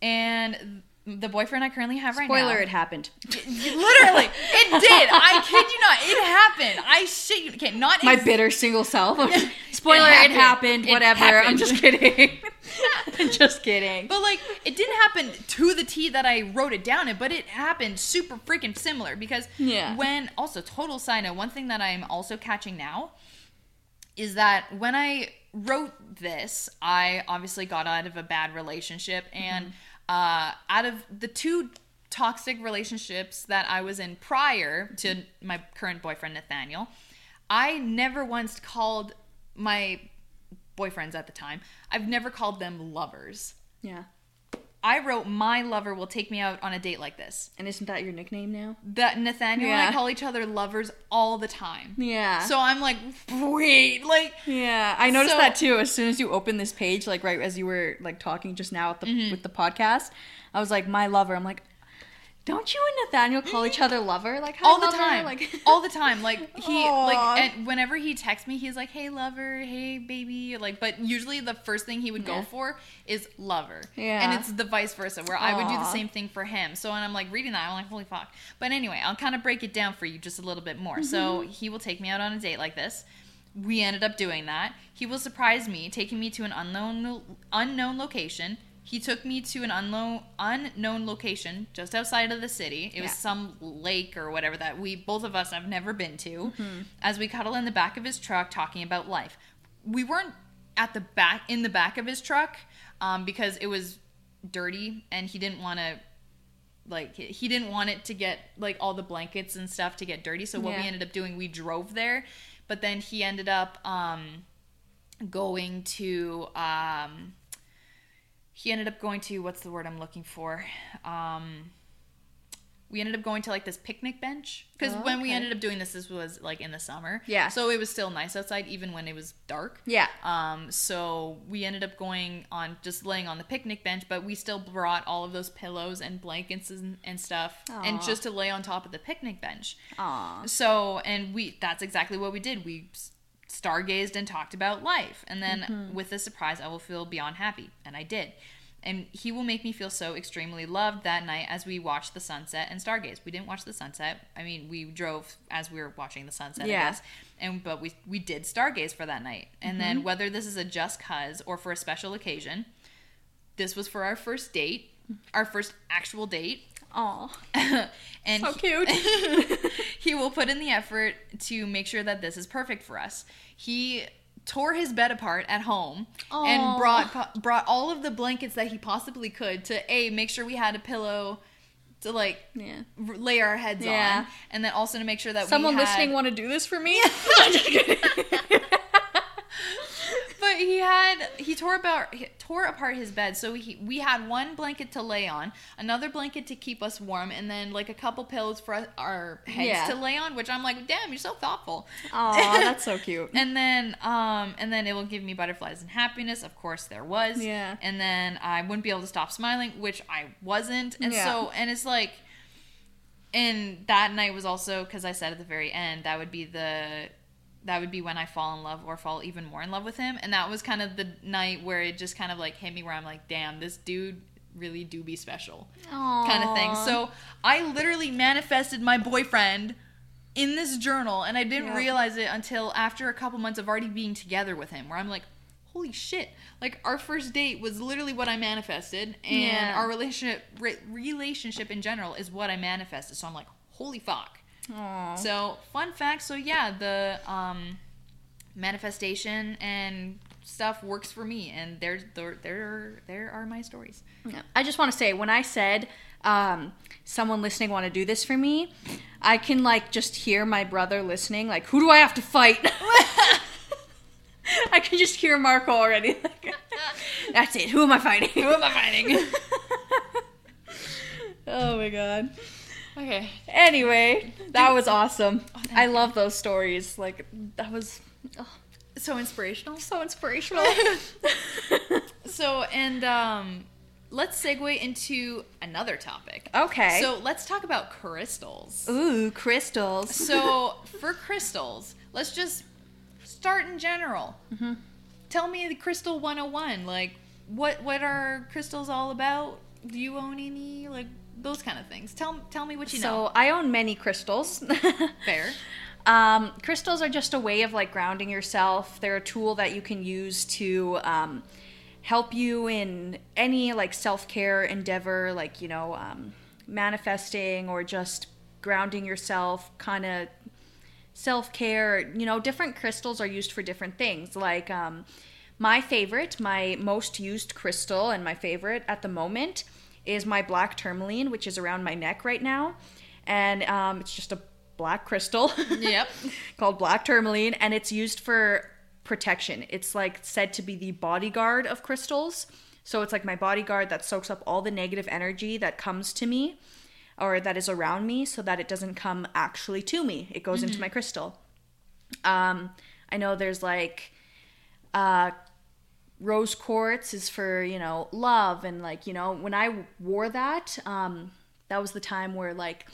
And the boyfriend I currently have right now. Spoiler, it happened. <laughs> Literally, it did. I kid you not. It happened. I shit you. Okay, not My ex- bitter single self. <laughs> Spoiler, it happened. happened. It Whatever. I'm just kidding. <laughs> I'm just kidding. But like, it didn't happen to the T that I wrote it down in, but it happened super freaking similar because Yeah. when also total side note, one thing that I'm also catching now is that when I wrote this, I obviously got out of a bad relationship, and mm-hmm. Uh, out of the two toxic relationships that I was in prior to my current boyfriend Nathaniel, I never once called my boyfriends at the time. I've never called them lovers. Yeah. I wrote my lover will take me out on a date like this. And isn't that your nickname now? That Nathaniel and I call each other lovers all the time. Yeah. So I'm like, wait, like Yeah, I noticed So- that too. As soon as you open this page, like right as you were like talking just now the Mm-hmm. with the podcast, I was like, my lover. I'm like, don't you and Nathaniel call each other lover? Like all the lover? time, Like <laughs> all the time. Like he, Aw. like, and whenever he texts me, he's like, "Hey, lover, hey, baby." Like, but usually the first thing he would Yeah. go for is lover. Yeah. and it's the vice versa, where I would do the same thing for him. So when I'm like reading that, I'm like, "Holy fuck!" But anyway, I'll kind of break it down for you just a little bit more. So Mm-hmm. he will take me out on a date like this. We ended up doing that. He will surprise me, taking me to an unknown unknown location. He took me to an unknown unknown location just outside of the city. It was some lake or whatever that we both of us have never been to. Mm-hmm. As we cuddle in the back of his truck talking about life. We weren't at the back in the back of his truck um, because it was dirty and he didn't want to like he didn't want it to get like all the blankets and stuff to get dirty so what Yeah. we ended up doing we drove there but then he ended up um going to um he ended up going to what's the word i'm looking for um we ended up going to like this picnic bench because Oh, when we ended up doing this this was like in the summer Yeah. so it was still nice outside even when it was dark yeah. um, so we ended up going on just laying on the picnic bench, but we still brought all of those pillows and blankets and, and stuff, and just to lay on top of the picnic bench. Aw. So, and we that's exactly what we did. We stargazed and talked about life, and then Mm-hmm. with the surprise, I will feel beyond happy, and I did. And he will make me feel so extremely loved that night as we watched the sunset and stargaze. We didn't watch the sunset. I mean, we drove as we were watching the sunset. Yeah. I guess and but we we did stargaze for that night and then Mm-hmm. whether this is a just cuz or for a special occasion this was for our first date our first actual date Aw. <laughs> and So cute. <laughs> <laughs> he will put in the effort to make sure that this is perfect for us he tore his bed apart at home Aw. and brought brought all of the blankets that he possibly could to a make sure we had a pillow to like Yeah. r- lay our heads Yeah. on and then also to make sure that Someone we had, listening want to do this for me? He had he tore about he tore apart his bed. So he we had one blanket to lay on, another blanket to keep us warm, and then like a couple pillows for our heads Yeah. to lay on. Which I'm like, damn, you're so thoughtful. Aw, <laughs> that's so cute. And then um and then it will give me butterflies and happiness. Of course there was. Yeah. And then I wouldn't be able to stop smiling, which I wasn't. And Yeah. so and it's like and that night was also because I said at the very end that would be the that would be when I fall in love or fall even more in love with him. And that was kind of the night where it just kind of like hit me where I'm like, damn, this dude really do be special kind of thing. So I literally manifested my boyfriend in this journal, and I didn't Yeah. realize it until after a couple months of already being together with him, where I'm like, holy shit! Like our first date was literally what I manifested, and Yeah. our relationship re- relationship in general is what I manifested. So I'm like, holy fuck. Aw. So fun fact. So yeah, the um, manifestation and stuff works for me, and there there there there are my stories. Yeah. I just want to say when I said um, someone listening want to do this for me, I can like just hear my brother listening. Like, who do I have to fight? <laughs> I can just hear Marco already. Like, <laughs> That's it. Who am I fighting? Who am I fighting? <laughs> oh my god. Okay. Anyway, that was awesome. thank I love those stories. Like that was oh, So inspirational. so inspirational. <laughs> <laughs> So and um, let's segue into another topic. okay. So let's talk about crystals. ooh, crystals. So <laughs> for crystals, let's just start in general. Mm-hmm. Tell me the crystal 101. Like what what are crystals all about? Do you own any? Like those kind of things. Tell tell me what you know. so. I own many crystals. <laughs> Fair. Um, crystals are just a way of like grounding yourself. They're a tool that you can use to um, help you in any like self care endeavor, like you know, um, manifesting or just grounding yourself, kind of self care. You know, different crystals are used for different things. Like um, my favorite, my most used crystal, and my favorite at the moment is my black tourmaline, which is around my neck right now, and um, it's just a black crystal. <laughs> Yep. called black tourmaline and it's used for protection. It's like said to be the bodyguard of crystals. So it's like my bodyguard that soaks up all the negative energy that comes to me or that is around me so that it doesn't come actually to me. It goes into my crystal. Um I know there's like uh rose quartz is for, you know, love and like, you know, when I wore that, um that was the time where like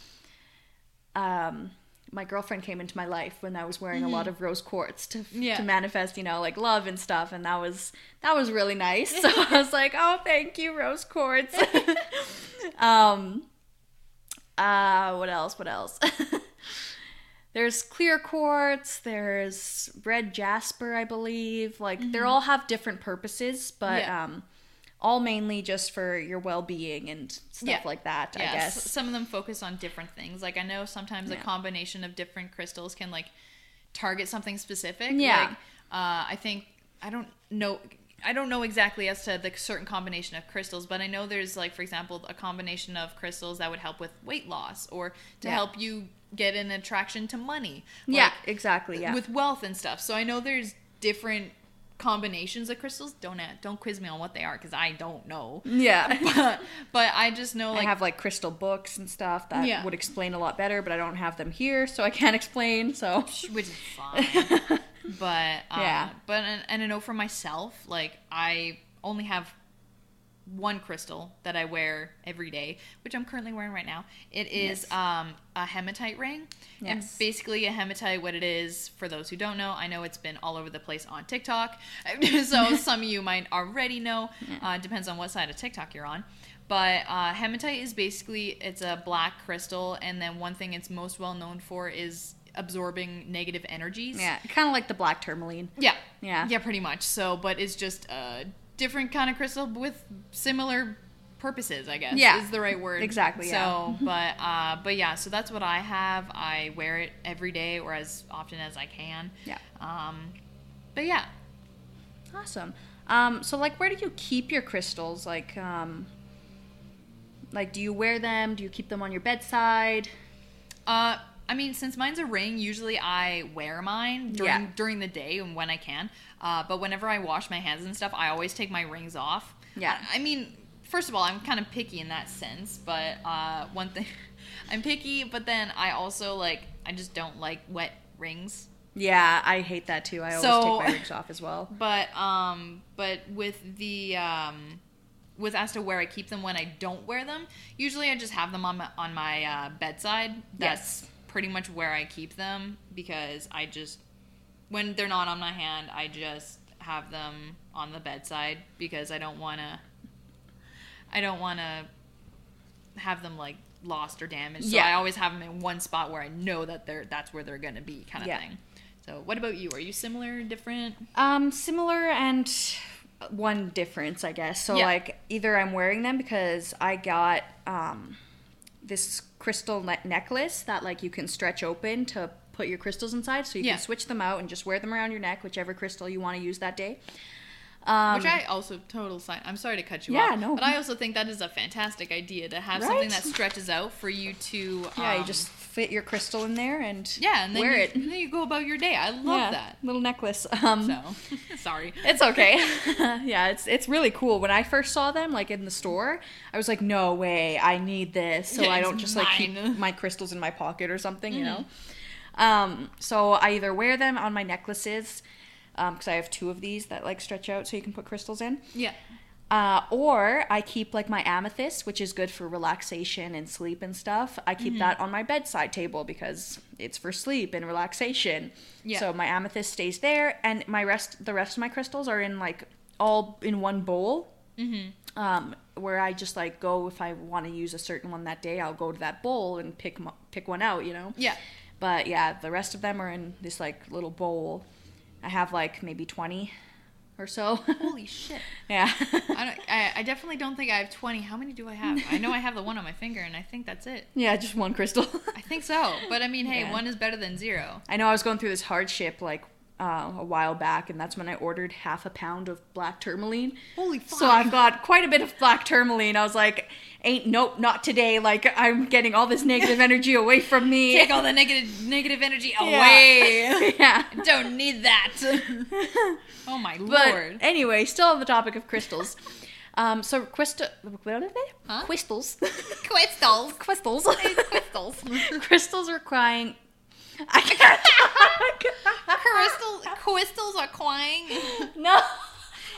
um, my girlfriend came into my life when I was wearing a lot of rose quartz to Yeah. to manifest, you know, like love and stuff, and that was that was really nice. <laughs> So I was like, oh, thank you, rose quartz. <laughs> um, uh, what else? What else? <laughs> there's clear quartz. There's red jasper, I believe. Like they all have different purposes, but Yeah. um, all mainly just for your well being and stuff Yeah. like that. I guess. some of them focus on different things. Like I know sometimes a combination of different crystals can like target something specific. Yeah. Like, uh, I think I don't know. I don't know exactly as to the certain combination of crystals, but I know there's like, for example, a combination of crystals that would help with weight loss or to Yeah. help you get an attraction to money. yeah, exactly. Yeah. with wealth and stuff. So I know there's different combinations of crystals. Don't don't quiz me on what they are because I don't know. yeah. <laughs> But, but I just know like I have like crystal books and stuff that Yeah. would explain a lot better, but I don't have them here, so I can't <laughs> explain. So which is fine. <laughs> but uh, Yeah. but and, and I know for myself, like I only have one crystal that I wear every day, which I'm currently wearing right now. It is Yes. um, a hematite ring, and basically a hematite. What it is, for those who don't know, I know it's been all over the place on TikTok, <laughs> so <laughs> some of you might already know. Uh, depends on what side of TikTok you're on. But uh, hematite is basically it's a black crystal, and then one thing it's most well known for is absorbing negative energies. yeah, kind of like the black tourmaline. Yeah. Yeah. Yeah, pretty much. So, but it's just a different kind of crystal with similar purposes, I guess. Yeah. Is the right word. Exactly, So, yeah. <laughs> but uh but yeah, so that's what I have. I wear it every day or as often as I can. Yeah. Um but yeah. Awesome. Um, so like, where do you keep your crystals? Like, um, like, do you wear them? Do you keep them on your bedside? Uh I mean, since mine's a ring, usually I wear mine during Yeah. during the day and when I can. Uh, but whenever I wash my hands and stuff, I always take my rings off. Yeah. I, I mean, first of all, I'm kind of picky in that sense. But uh, one thing, <laughs> I'm picky, but then I also like I just don't like wet rings. Yeah, I hate that too. I always So- take my rings off as well. <laughs> But um, but with the um, with as to where I keep them when I don't wear them, usually I just have them on my on my uh, bedside. That's Yes. Pretty much where I keep them because I just when they're not on my hand, I just have them on the bedside because I don't want to. I don't want to have them like lost or damaged. So Yeah. I always have them in one spot where I know that they're that's where they're gonna be, kind of Yeah. thing. So what about you? Are you similar, different? Um, similar and one difference, I guess. So Yeah. like either I'm wearing them because I got um this crystal ne- necklace that like you can stretch open to put your crystals inside, so you Yeah. can switch them out and just wear them around your neck, whichever crystal you want to use that day. Um, Which I also total sign. I'm sorry to cut you Yeah, off, no. but I also think that is a fantastic idea to have something that stretches out for you to. <laughs> yeah, you um, just fit your crystal in there and yeah, and then wear you, it. and then you go about your day. I love Yeah, that. little necklace. Um, So <laughs> sorry. It's okay. <laughs> <laughs> yeah, it's it's really cool. When I first saw them, like in the store, I was like, "No way, I need this!" So Yeah, I don't just like keep mine. my crystals in my pocket or something, you know. Mm-hmm. Um, so I either wear them on my necklaces, because I have two of these that like stretch out, so you can put crystals in. Yeah. Uh, or I keep like my amethyst, which is good for relaxation and sleep and stuff. I Mm-hmm. keep that on my bedside table because it's for sleep and relaxation. Yeah. So my amethyst stays there, and my rest, the rest of my crystals are in like all in one bowl. Mm-hmm. Um, where I just like go if I want to use a certain one that day, I'll go to that bowl and pick pick one out. You know. Yeah. But yeah, the rest of them are in this like little bowl. I have like maybe twenty or so. Holy shit. <laughs> yeah. I, don't, I, I definitely don't think I have 20. How many do I have? I know I have the one on my finger, and I think that's it. <laughs> Yeah, just one crystal. I think so. But I mean, hey, Yeah. one is better than zero. I know I was going through this hardship like uh, a while back, and that's when I ordered half a pound of black tourmaline. Holy fuck. So I've got quite a bit of black tourmaline. I was like, ain't nope, not today. Like I'm getting all this negative <laughs> energy away from me. Take all the negative negative energy <laughs> away. <laughs> yeah. Don't need that. oh my But lord. anyway, still on the topic of crystals. Um, so crystal, what are they? Huh? Crystals. Crystals. crystals. Crystals. crystals requiring. I <laughs> can't talk. <laughs> Crystals. Crystals are crying. no.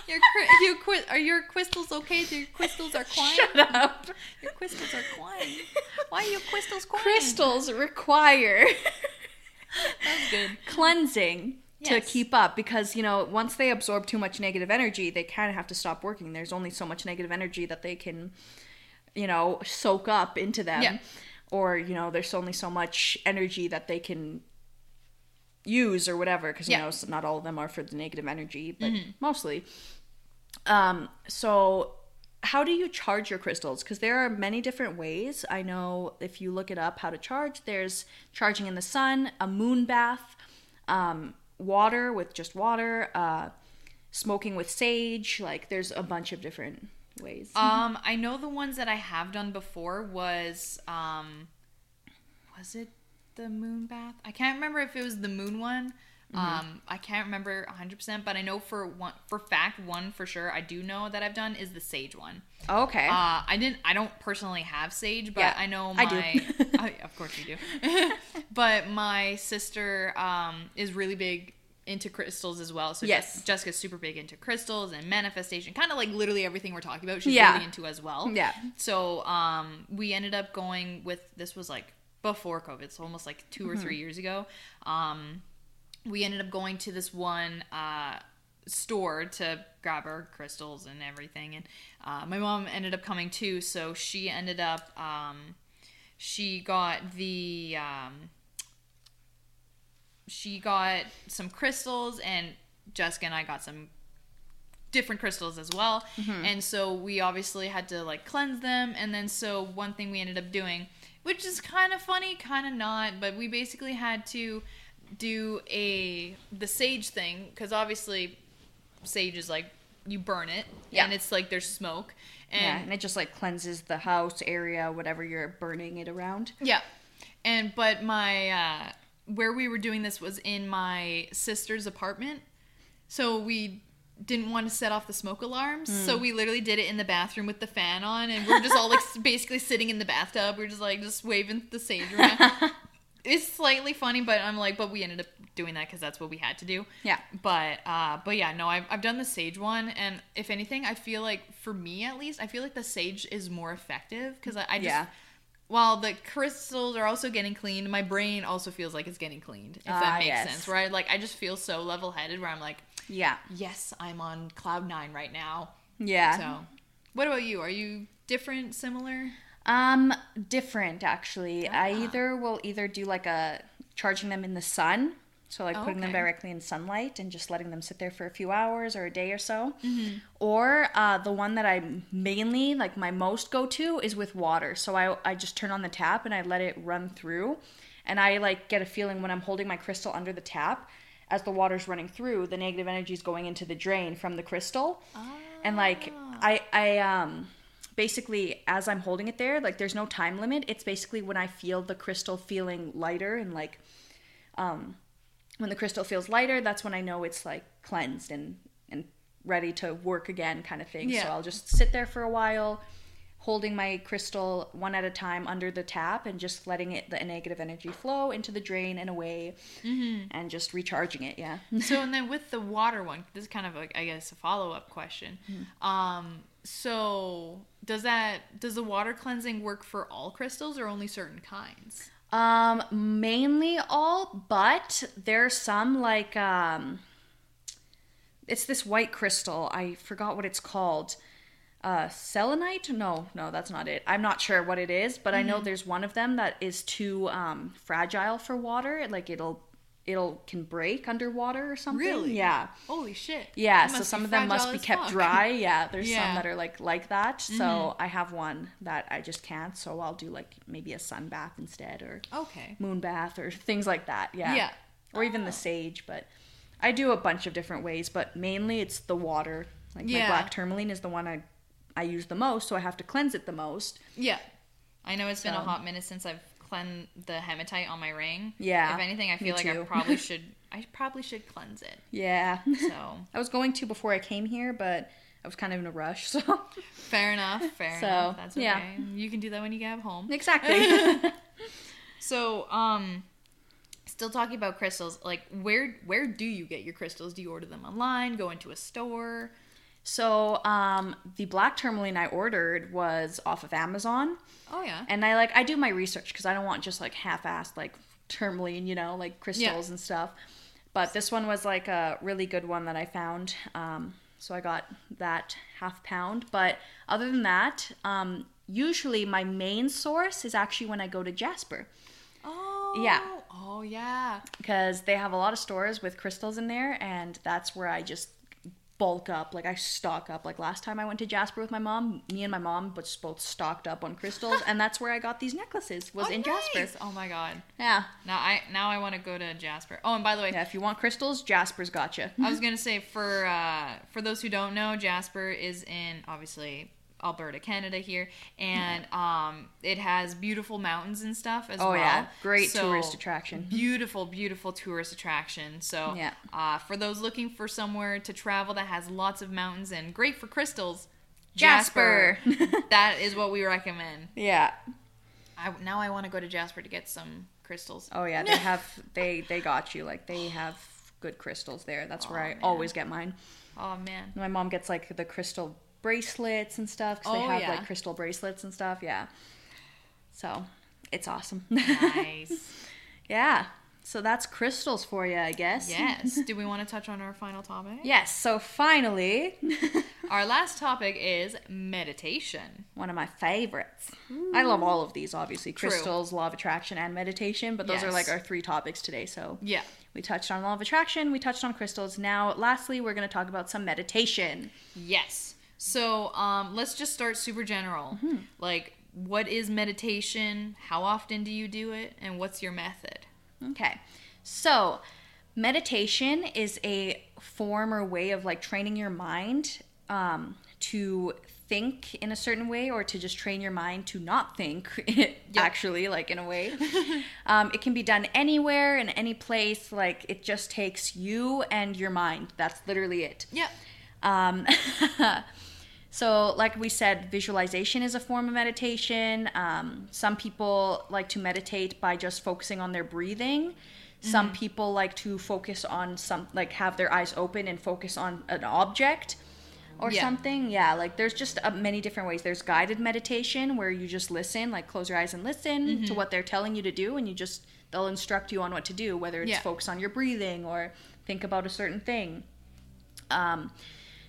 Your your are your crystals okay? Your crystals are crying. Shut up. Your crystals are crying. Why are your crystals crying? Crystals require <laughs> That's good. cleansing to Yes. keep up because you know once they absorb too much negative energy they kind of have to stop working there's only so much negative energy that they can you know soak up into them Yeah. Or you know there's only so much energy that they can use or whatever because you Yeah. Mm-hmm. know s- not all of them are for the negative energy but mostly um so how do you charge your crystals because there are many different ways i know if you look it up how to charge there's charging in the sun a moon bath um, water with just water uh, smoking with sage like there's a bunch of different ways <laughs> Um, I know the ones that I have done before was um, was it the moon bath? I can't remember if it was the moon one. Um, I can't remember 100%, but I know for one for fact one for sure I do know that I've done is the sage one. okay Uh, I didn't. I don't personally have sage, but Yeah, I know I my. do. <laughs> I- of course you do. <laughs> but my sister um, is really big into crystals as well. So Yes. Jes- Jessica's super big into crystals and manifestation, kind of like literally everything we're talking about. She's Yeah. really into as well. Yeah. So um, we ended up going with this was like before COVID, so almost like 2 Mm-hmm. or three years ago. Um, we ended up going to this one uh, store to grab our crystals and everything and uh, my mom ended up coming too so she ended up um, she got the um, she got some crystals and jessica and i got some different crystals as well. And so we obviously had to like cleanse them. And then so one thing we ended up doing which is kind of funny kind of not but we basically had to do a the sage thing because obviously sage is like you burn it. Yeah. and it's like there's smoke. And yeah and it just like cleanses the house area whatever you're burning it around. Yeah. And but my uh where we were doing this was in my sister's apartment. So we didn't want to set off the smoke alarms. So we literally did it in the bathroom with the fan on and we're just all like basically sitting in the bathtub. We're just like just waving the sage around. <laughs> it's slightly funny, but I'm like but we ended up doing that cuz that's what we had to do. Yeah. But uh but yeah, no, I've I've done the sage one and if anything, I feel like for me at least, I feel like the sage is more effective cuz I, I just Yeah. While the crystals are also getting cleaned, my brain also feels like it's getting cleaned. If Ah, that makes yes. sense, right? Like I just feel so level headed where I'm like, yeah yes, I'm on cloud nine right now. yeah So, what about you? Are you different, similar? Um, different actually. I Ah. either will either do like a charging them in the sun, so like putting them directly in sunlight and just letting them sit there for a few hours or a day or so. Mm-hmm. Or uh, the one that I mainly like my most go to is with water. So I I just turn on the tap and I let it run through, and I like get a feeling when I'm holding my crystal under the tap. As the water's running through, the negative energy is going into the drain from the crystal, and like Ah. I I um basically as I'm holding it there, like there's no time limit. It's basically when I feel the crystal feeling lighter and like um when the crystal feels lighter, that's when I know it's like cleansed and and ready to work again kind of thing. So I'll just sit there for a while holding my crystal one at a time under the tap and just letting it the negative energy flow into the drain and away and just recharging it, yeah. <laughs> so and then with the water one, this is kind of like I guess a follow up question. Um, so does that does the water cleansing work for all crystals or only certain kinds? Um, mainly all, but there's some like um it's this white crystal. I forgot what it's called. Uh selenite? No, no, that's not it. I'm not sure what it is, but I know there's one of them that is too um fragile for water. Like it'll it'll can break underwater or something. Really? Yeah. Holy shit! Yeah, so some of them must be kept fuck. dry. <laughs> Yeah, there's Yeah. Mm-hmm. some that are like like that. So I have one that I just can't. So I'll do like maybe a sun bath instead or Okay. moon bath or things like that. Yeah. Yeah. Or even Oh. the sage, but I do a bunch of different ways, but mainly it's the water. Like Yeah. my black tourmaline is the one I I use the most, so I have to cleanse it the most. Yeah. I know it's been a hot minute since I've cleansed the hematite on my ring. Yeah, If anything, I feel like I probably <laughs> should. I probably should cleanse it. Yeah. So <laughs> I was going to before I came here, but I was kind of in a rush, <laughs> so fair enough. Fair So, enough. That's okay. yeah. You can do that when you get home. exactly. So, um, still talking about crystals. Like, where where do you get your crystals? Do you order them online? Go into a store? So, um the black tourmaline I ordered was off of Amazon. Oh yeah. and I like I do my research because I don't want just like half-assed like tourmaline, you know, like crystals and stuff. But this one was like a really good one that I found. Um, so I got that half pound. But other than that, um, usually my main source is actually when I go to Jasper Oh Yeah. Oh yeah. because they have a lot of stores with crystals in there, and that's where I just bulk up. Like I stock up. Like last time I went to Jasper with my mom, me and my mom but both stocked up on crystals, and that's where I got these necklaces. Was Oh, in Jasper. Oh my god. Yeah. Now I now I want to go to Jasper. Oh, and by the way, Yeah, if you want crystals, Jasper's got you. I was gonna say for uh, for those who don't know, Jasper is in obviously Alberta, Canada here, and um, it has beautiful mountains and stuff as Oh well. yeah, great So, tourist attraction. <laughs> Beautiful, beautiful tourist attraction. So Yeah. uh, for those looking for somewhere to travel that has lots of mountains and great for crystals, Jasper. <laughs> that is what we recommend. Yeah. I, now I want to go to Jasper to get some crystals. Oh yeah, they have they they got you. Like they have good crystals there. That's where I man. always get mine. Oh man. My mom gets like the crystal bracelets and stuff because they Oh, have yeah. like crystal bracelets and stuff. Yeah. So it's awesome. <laughs> Nice. yeah. So that's crystals for you, I guess. yes. <laughs> Do we want to touch on our final topic? Yes. So finally, <laughs> Our last topic is meditation. one of my favorites. I love all of these, obviously True. crystals, law of attraction, and meditation. But those are like our three topics today. So Yeah. We touched on law of attraction, we touched on crystals. Now, lastly, we're going to talk about some meditation. Yes. So, um, let's just start super general. Like, what is meditation? How often do you do it? And what's your method? Okay. So, meditation is a form or way of like training your mind um, to think in a certain way or to just train your mind to not think <laughs> actually like in a way <laughs> um, it can be done anywhere in any place like it just takes you and your mind that's literally it Yeah. Um, <laughs> so, like we said, visualization is a form of meditation. Um, some people like to meditate by just focusing on their breathing. Some people like to focus on some, like have their eyes open and focus on an object or Yeah. something. Yeah, like there's just uh, many different ways. There's guided meditation where you just listen, like close your eyes and listen to what they're telling you to do, and you just they'll instruct you on what to do, whether it's Yeah. focus on your breathing or think about a certain thing. Um,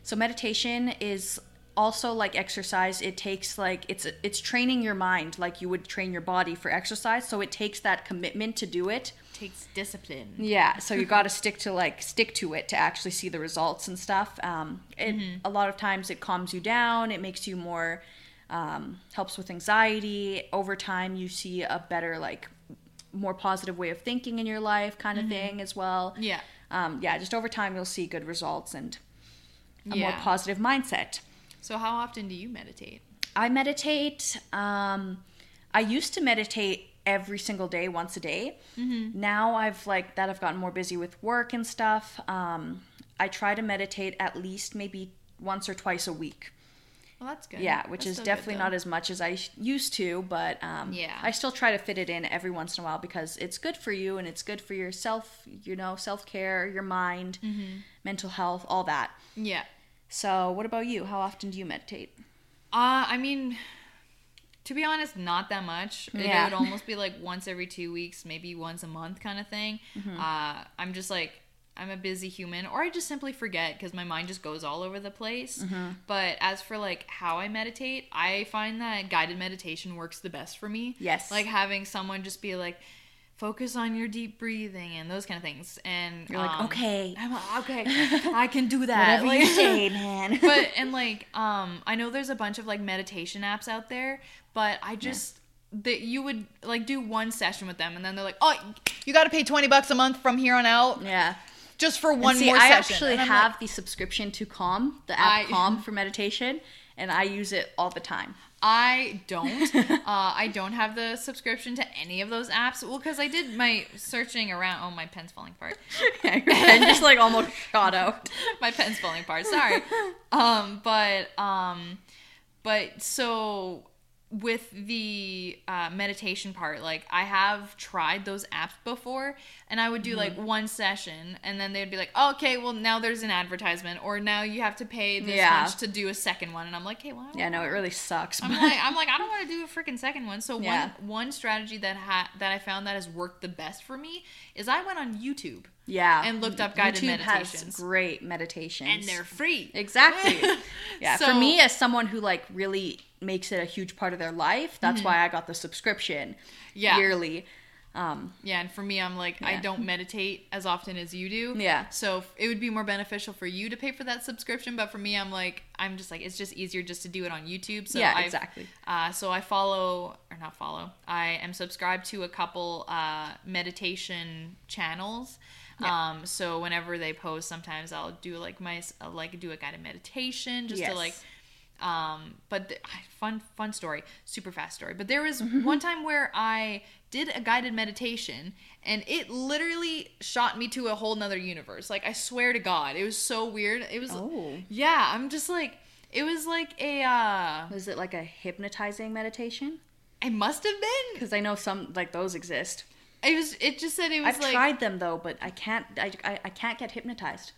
so meditation is also like exercise it takes like it's it's training your mind like you would train your body for exercise so it takes that commitment to do it. Takes discipline. yeah so you got to <laughs> stick to like stick to it to actually see the results and stuff. Um it, a lot of times it calms you down it makes you more um, helps with anxiety. Over time you see a better like more positive way of thinking in your life kind of thing as well. Yeah. um, yeah just over time you'll see good results and a more positive mindset So how often do you meditate? I meditate. Um, I used to meditate every single day, once a day. Now I've like that. I've gotten more busy with work and stuff. Um, I try to meditate at least maybe once or twice a week. Well, that's good. Yeah, which That's is definitely not as much as I used to, but um, Yeah. I still try to fit it in every once in a while because it's good for you and it's good for yourself. You know, self care, your mind, Mm-hmm. mental health, all that. Yeah. So, what about you? How often do you meditate? Uh, I mean, to be honest, not that much. It would almost be like once every two weeks, maybe once a month kind of thing. Mm-hmm. Uh, I'm just like, I'm a busy human, or I just simply forget because my mind just goes all over the place. Mm-hmm. But as for like how I meditate, I find that guided meditation works the best for me. Yes. Like having someone just be like, focus on your deep breathing and those kind of things. And You're like, um, okay, I'm like, okay, <laughs> I can do that. whatever you say, <laughs> man. but and <laughs> like um i know there's a bunch of like meditation apps out there but i just that you would like do one session with them and then they're like oh you got to pay 20 bucks a month from here on out yeah. just for one see, more I session actually have like, the subscription to Calm, the app I- Calm for meditation, and I use it all the time. I don't <laughs> uh i don't have the subscription to any of those apps well because i did my searching around oh my pen's falling apart <laughs> and just like almost shot out. <laughs> my pen's falling apart. Sorry. um, but um, but so with the uh, meditation part, like I have tried those apps before, and I would do like Mm-hmm. one session, and then they'd be like, oh, "Okay, well now there's an advertisement, or now you have to pay this Yeah. much to do a second one," and I'm like, "Hey, well, Yeah, no, it really sucks. I'm but- like, <laughs> I'm like, I don't want to do a freaking second one. So Yeah. one one strategy that ha- that I found that has worked the best for me is I went on YouTube yeah, and looked up guided YouTube has meditations. great meditations, and they're free. exactly. <laughs> yeah, for me as someone who like really makes it a huge part of their life, that's Mm-hmm. why I got the subscription Yeah. yearly. Um, Yeah, and for me, I'm like, I don't meditate as often as you do. Yeah. So it would be more beneficial for you to pay for that subscription, but for me, I'm like, I'm just like, it's just easier just to do it on YouTube. So Yeah, I've- exactly. Uh, so I follow, or not follow, I am subscribed to a couple uh, meditation channels. Um, so whenever they post, sometimes I'll do like my, I'll like do a guided meditation just Yes. to like um but the, fun fun story super fast story but there was Mm-hmm. one time where i did a guided meditation and it literally shot me to a whole nother universe like i swear to god it was so weird it was Oh. yeah i'm just like it was like a uh is it like a hypnotizing meditation? it must have been Because I know some like those exist. It was it just said it was I've like tried them though, but I can't. I, I, I can't get hypnotized.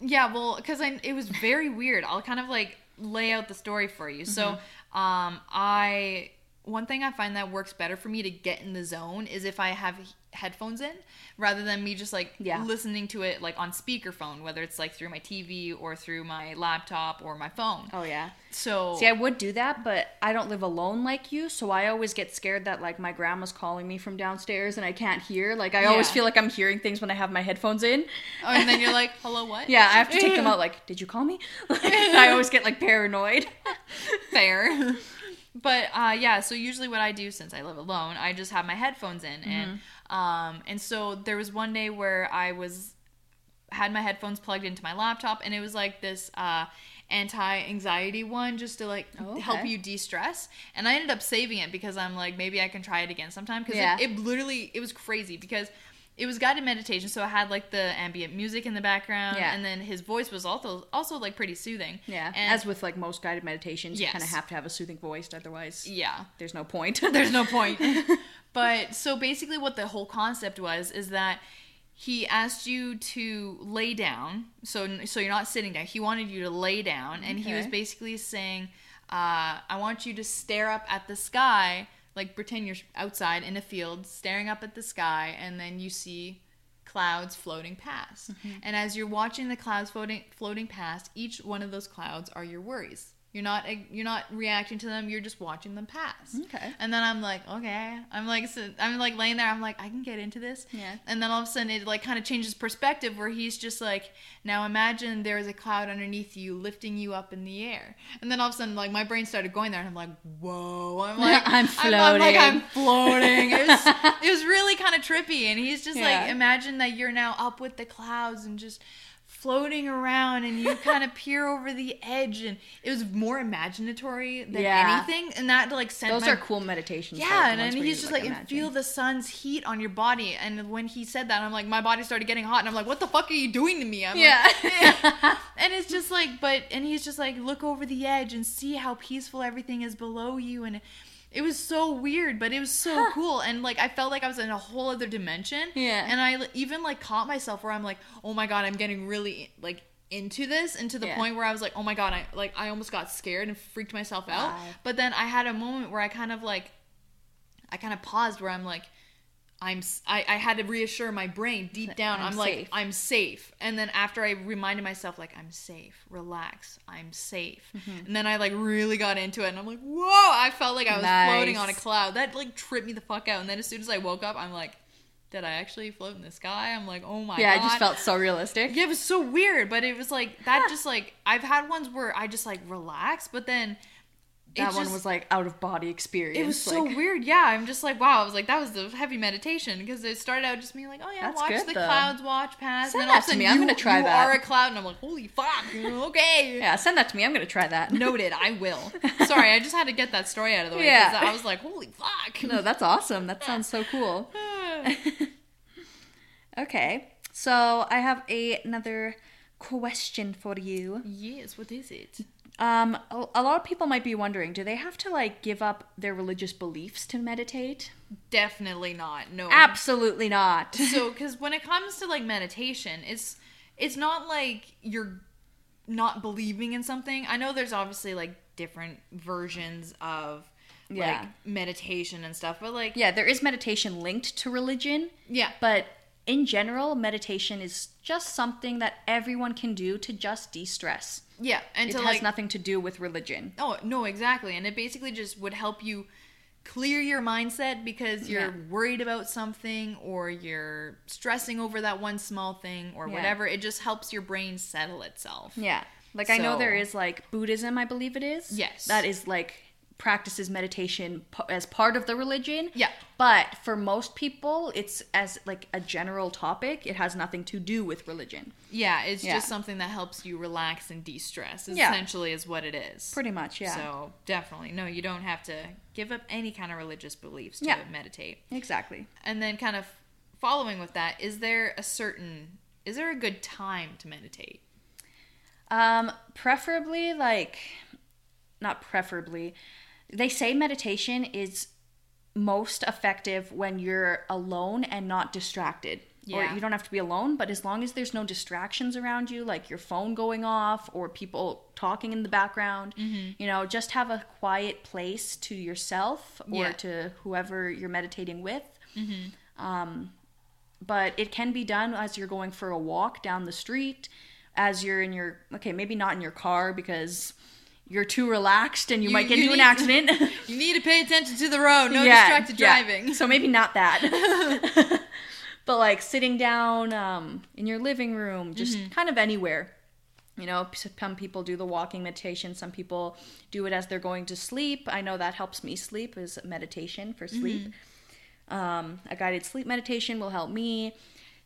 Yeah, well, because I it was very weird. I'll kind of like lay out the story for you. So, Mm-hmm. um, I one thing I find that works better for me to get in the zone is if I have headphones in rather than me just like Yeah. listening to it like on speakerphone, whether it's like through my TV or through my laptop or my phone. Oh yeah. So See, I would do that, but I don't live alone like you, so I always get scared that like my grandma's calling me from downstairs and I can't hear. Like I always feel like I'm hearing things when I have my headphones in. oh, and then you're like, <laughs> hello, what? Yeah, I have to take them <laughs> out. Like, did you call me? <laughs> I always get like paranoid. fair. But uh, yeah, so usually what I do since I live alone, I just have my headphones in, and um, and so there was one day where I was had my headphones plugged into my laptop, and it was like this uh, anti-anxiety one, just to like Oh, help you de-stress. And I ended up saving it because I'm like, maybe I can try it again sometime because Yeah. it, it literally it was crazy because. It was guided meditation, so I had like the ambient music in the background, Yeah. and then his voice was also also like pretty soothing. Yeah, and as with like most guided meditations, you kind of have to have a soothing voice, otherwise, yeah, there's no point. <laughs> there's no point. <laughs> but so basically, what the whole concept was is that he asked you to lay down. So so you're not sitting down. He wanted you to lay down, and he was basically saying, uh, "I want you to stare up at the sky." Like pretend you're outside in a field, staring up at the sky, and then you see clouds floating past. Mm-hmm. And as you're watching the clouds floating floating past, each one of those clouds are your worries. You're not you're not reacting to them. You're just watching them pass. Okay. And then I'm like, okay. I'm like, so, I'm like laying there. I'm like, I can get into this. Yeah. And then all of a sudden, it like kind of changes perspective, where he's just like, now imagine there is a cloud underneath you, lifting you up in the air. And then all of a sudden, like my brain started going there, and I'm like, whoa. I'm <laughs> like, I'm I'm, like, I'm floating. floating. It was, it was <laughs> really kind of trippy. And he's just Yeah. like, imagine that you're now up with the clouds and just floating around and you kind of peer over the edge and it was more imaginatory than Yeah. anything and that like sent Those my are cool meditations. yeah, and where he's just like, and feel the sun's heat on your body. And when he said that, I'm like, my body started getting hot, and I'm like, what the fuck are you doing to me? I'm Yeah. Like, <laughs> <laughs> and it's just like, but and he's just like, look over the edge and see how peaceful everything is below you, and it was so weird, but it was so cool, and like I felt like I was in a whole other dimension. Yeah. and I even like caught myself where I'm like, oh my god, I'm getting really like into this and to the Yeah. point where I was like, oh my god, I like I almost got scared and freaked myself out. Wow. But then I had a moment where I kind of like I kind of paused where I'm like, I'm, I, I had to reassure my brain deep down. I'm I'm, like, safe. I'm safe. And then after I reminded myself, like, I'm safe, relax, I'm safe. Mm-hmm. And then I like really got into it, and I'm like, whoa! I felt like I was floating on a cloud. That like tripped me the fuck out. And then as soon as I woke up, I'm like, did I actually float in the sky? I'm like, oh my god. yeah, god. it just felt so realistic. Yeah, it was so weird, but it was like that. Just like I've had ones where I just like relax, but then that one was like out of body experience. it was so weird. Yeah, I'm just like, wow. I was like, that was the heavy meditation because it started out just me like, oh yeah, watch good, the though. clouds watch past. Send and then that to me. I'm you- gonna try you that. are a cloud, and I'm like, holy fuck, <laughs> okay. Yeah, send that to me. I'm gonna try that. Noted. I will. <laughs> Sorry, I just had to get that story out of the way. Yeah. I was like, holy fuck. No, that's awesome. That sounds so cool. <sighs> <laughs> Okay, so I have a, another question for you. yes. What is it? Um, a, a lot of people might be wondering, do they have to like give up their religious beliefs to meditate? Definitely not. No. Absolutely not. so <laughs> because when it comes to like meditation it's it's not like you're not believing in something i know there's obviously like different versions of Yeah. like meditation and stuff but like yeah, there is meditation linked to religion, yeah but in general, meditation is just something that everyone can do to just de-stress. Yeah and It has like nothing to do with religion. oh no exactly and it basically just would help you clear your mindset because you're Yeah. worried about something or you're stressing over that one small thing or Yeah. whatever it just helps your brain settle itself Yeah. Like I know there is like Buddhism, I believe it is. Yes. That is like practices meditation as part of the religion. Yeah. But for most people, it's as like a general topic. It has nothing to do with religion. Yeah, it's Yeah. just something that helps you relax and de-stress. Yeah. Essentially, is what it is. Pretty much, yeah. So definitely, no, you don't have to give up any kind of religious beliefs to Yeah. meditate. Exactly. And then, kind of following with that, is there a certain, is there a good time to meditate? Um, preferably like not preferably. They say meditation is most effective when you're alone and not distracted. Yeah. Or you don't have to be alone, but as long as there's no distractions around you, like your phone going off or people talking in the background, Mm-hmm. you know, just have a quiet place to yourself or Yeah. to whoever you're meditating with. Mm-hmm. Um, but it can be done as you're going for a walk down the street, as you're in your okay, maybe not in your car because you're too relaxed and you, You- might get you into an accident. <laughs> You need to pay attention to the road. No Yeah, distracted yeah. driving. So maybe not that. <laughs> <laughs> but like sitting down um, in your living room, just Mm-hmm. kind of anywhere. You know, some people do the walking meditation. Some people do it as they're going to sleep. I know that helps me sleep is meditation for sleep. Mm-hmm. Um, a guided sleep meditation will help me.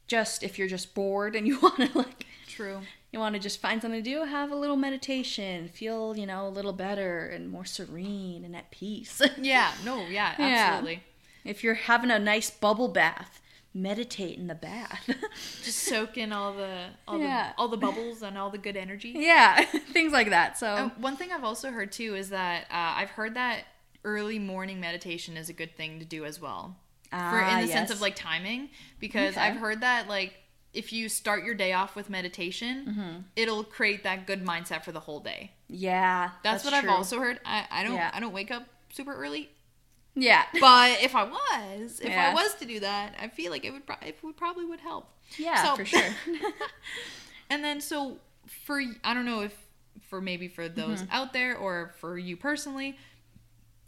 Just if you're just bored and you want to like True. You want to just find something to do, have a little meditation, feel, you know, a little better and more serene and at peace. <laughs> Yeah. No. Yeah. Yeah. Absolutely. if you're having a nice bubble bath, meditate in the bath. <laughs> Just soak in all the all Yeah. the all the bubbles and all the good energy. <laughs> yeah, things like that. So, Uh, one thing I've also heard too is that uh, I've heard that early morning meditation is a good thing to do as well. For Ah, in the sense of like timing, because Okay. I've heard that like if you start your day off with meditation, Mm-hmm. it'll create that good mindset for the whole day. yeah, That's, what true. I've also heard. I, I don't Yeah. I don't wake up super early, Yeah, <laughs> but if I was, if Yeah. I was to do that, I feel like it would pro- it would probably would help. yeah, So- for sure. <laughs> <laughs> And then so for I don't know if for maybe for those Mm-hmm. out there or for you personally,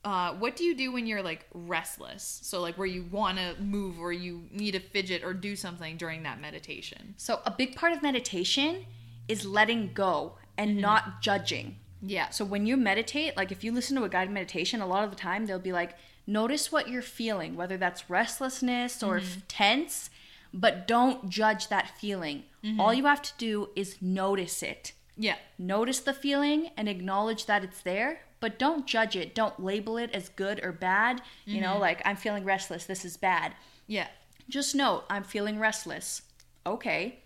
uh, what do you do when you're like restless? So like where you want to move or you need to fidget or do something during that meditation. So, a big part of meditation is letting go and mm-hmm. not judging. Yeah. So, when you meditate, like if you listen to a guided meditation, a lot of the time they'll be like, notice what you're feeling, whether that's restlessness or mm-hmm. f- tense, but don't judge that feeling. Mm-hmm. All you have to do is notice it. yeah. Notice the feeling and acknowledge that it's there, but don't judge it. Don't label it as good or bad. You know, mm-hmm. like, I'm feeling restless, this is bad. Yeah. Just know I'm feeling restless. Okay.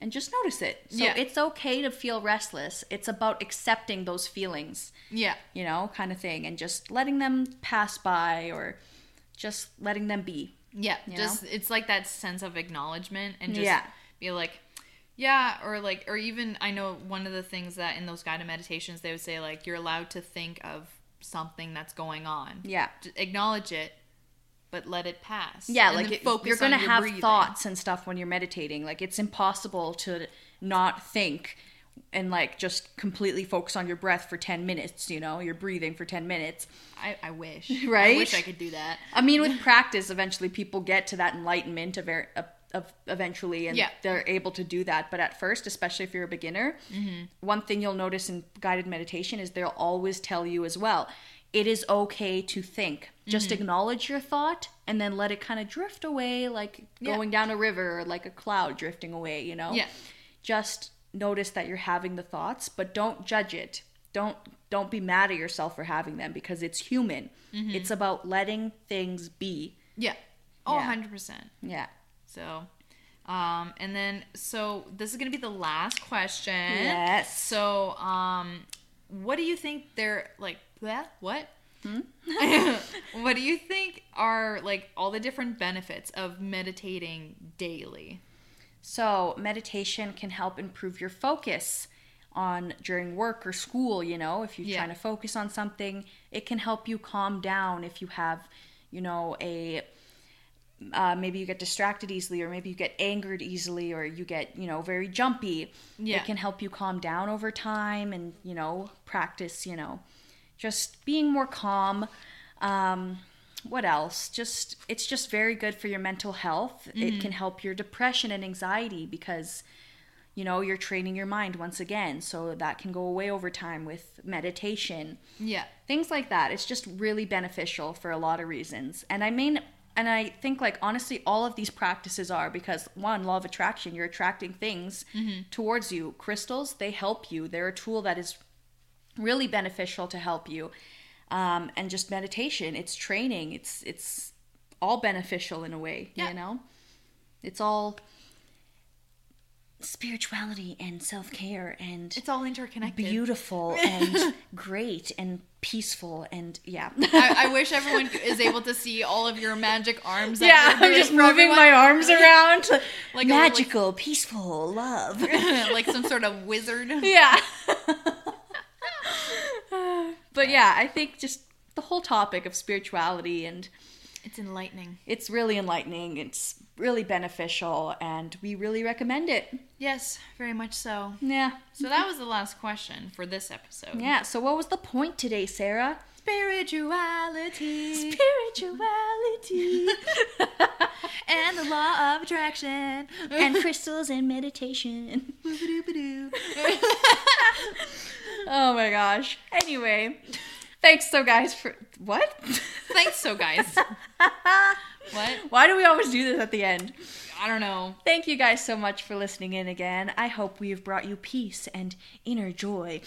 And just notice it. So Yeah. it's okay to feel restless. It's about accepting those feelings, Yeah. you know, kind of thing, and just letting them pass by or just letting them be. Yeah, just it's like that sense of acknowledgement and just Yeah. be like, yeah, or like, or even I know one of the things that in those guided meditations they would say like you're allowed to think of something that's going on. Yeah. Acknowledge it, but let it pass. Yeah, And like it, you're going to your have breathing. thoughts and stuff when you're meditating. Like it's impossible to not think and like just completely focus on your breath for 10 minutes, you know, you're breathing for 10 minutes. I, I wish. Right? <laughs> I wish I could do that. I mean, with practice, eventually people get to that enlightenment of, er- of, of eventually, and Yeah. they're able to do that. But at first, especially if you're a beginner, Mm-hmm. one thing you'll notice in guided meditation is they'll always tell you as well. It is okay to think. Just Mm-hmm. acknowledge your thought and then let it kind of drift away, like Yeah. going down a river or like a cloud drifting away, you know? Yeah. Just notice that you're having the thoughts, but don't judge it. Don't don't be mad at yourself for having them because it's human. Mm-hmm. It's about letting things be. Yeah. Oh, Yeah. 100%. Yeah. So, um, and then, so this is going to be the last question. Yes. So, um, what do you think they're like, bleh, what? Hmm? <laughs> what do you think are like all the different benefits of meditating daily? So, meditation can help improve your focus on during work or school, you know, if you're Yeah. trying to focus on something, it can help you calm down if you have, you know, a uh, maybe you get distracted easily or maybe you get angered easily or you get you know very jumpy. Yeah. it can help you calm down over time and you know practice you know just being more calm. Um, what else? Just it's just very good for your mental health. It can help your depression and anxiety because you know you're training your mind once again. So that can go away over time with meditation. Yeah. things like that. It's just really beneficial for a lot of reasons. And i mean and i think like honestly all of these practices are because one law of attraction you're attracting things towards you. Crystals they help you. They're a tool that is really beneficial to help you. Um, and just meditation it's training. It's it's all beneficial in a way Yeah. you know? It's all spirituality and self-care and It's all interconnected. beautiful <laughs> and great and peaceful and yeah. I, I wish everyone is able to see all of your magic arms. Yeah, I'm just moving my arms <laughs> around. Like Magical, peaceful love. <laughs> like some sort of wizard. yeah. but yeah, I think just the whole topic of spirituality and It's enlightening. it's really enlightening. It's really beneficial and we really recommend it. Yes, very much so. Yeah. So that was the last question for this episode. Yeah, so what was the point today, Sarah? Spirituality Spirituality <laughs> and the law of attraction. and crystals and meditation. <laughs> Oh my gosh. Anyway, thanks so guys for what? <laughs> Thanks, so guys. <laughs> what? Why do we always do this at the end? I don't know. Thank you guys so much for listening in again. I hope we have brought you peace and inner joy.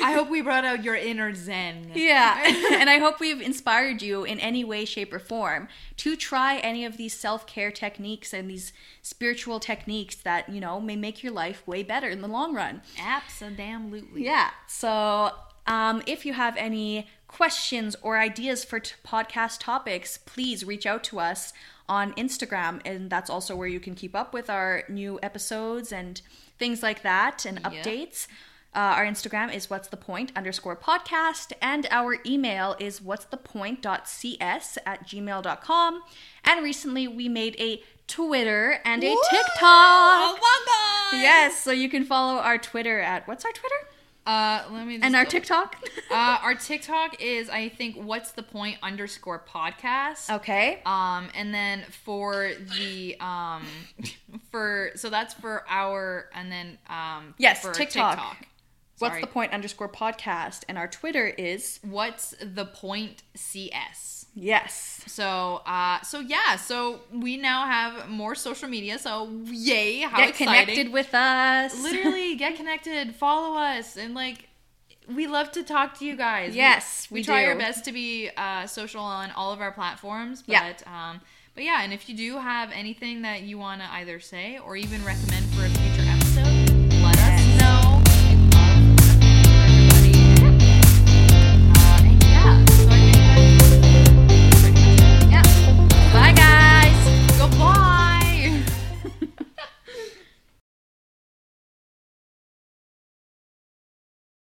I hope we brought out your inner zen. yeah, <laughs> and I hope we've inspired you in any way, shape, or form to try any of these self care techniques and these spiritual techniques that, you know, may make your life way better in the long run. Absolutely. Yeah. So, um, if you have any questions or ideas for t- podcast topics, please reach out to us on Instagram, and that's also where you can keep up with our new episodes and things like that and Yeah. updates. Uh, our Instagram is what's the point underscore podcast, and our email is what's the point.cs at gmail.com. And recently we made a Twitter and a Woo! TikTok. Oh my god! Yes, so you can follow our Twitter at what's our Twitter? Uh, let me. And our double- TikTok? Uh, our TikTok is I think what's the point underscore podcast. okay. Um, and then for the um, <laughs> for so that's for our and then um Yes, for TikTok. What's Sorry. the point underscore podcast? And our Twitter is What's the point CS? Yes. So uh so yeah, so we now have more social media. So yay, how Get exciting. connected with us. Literally get connected, follow us and like we love to talk to you guys. We- Yes, we, we try do. our best to be uh, social on all of our platforms. But Yeah. um, but yeah, and if you do have anything that you want to either say or even recommend for a future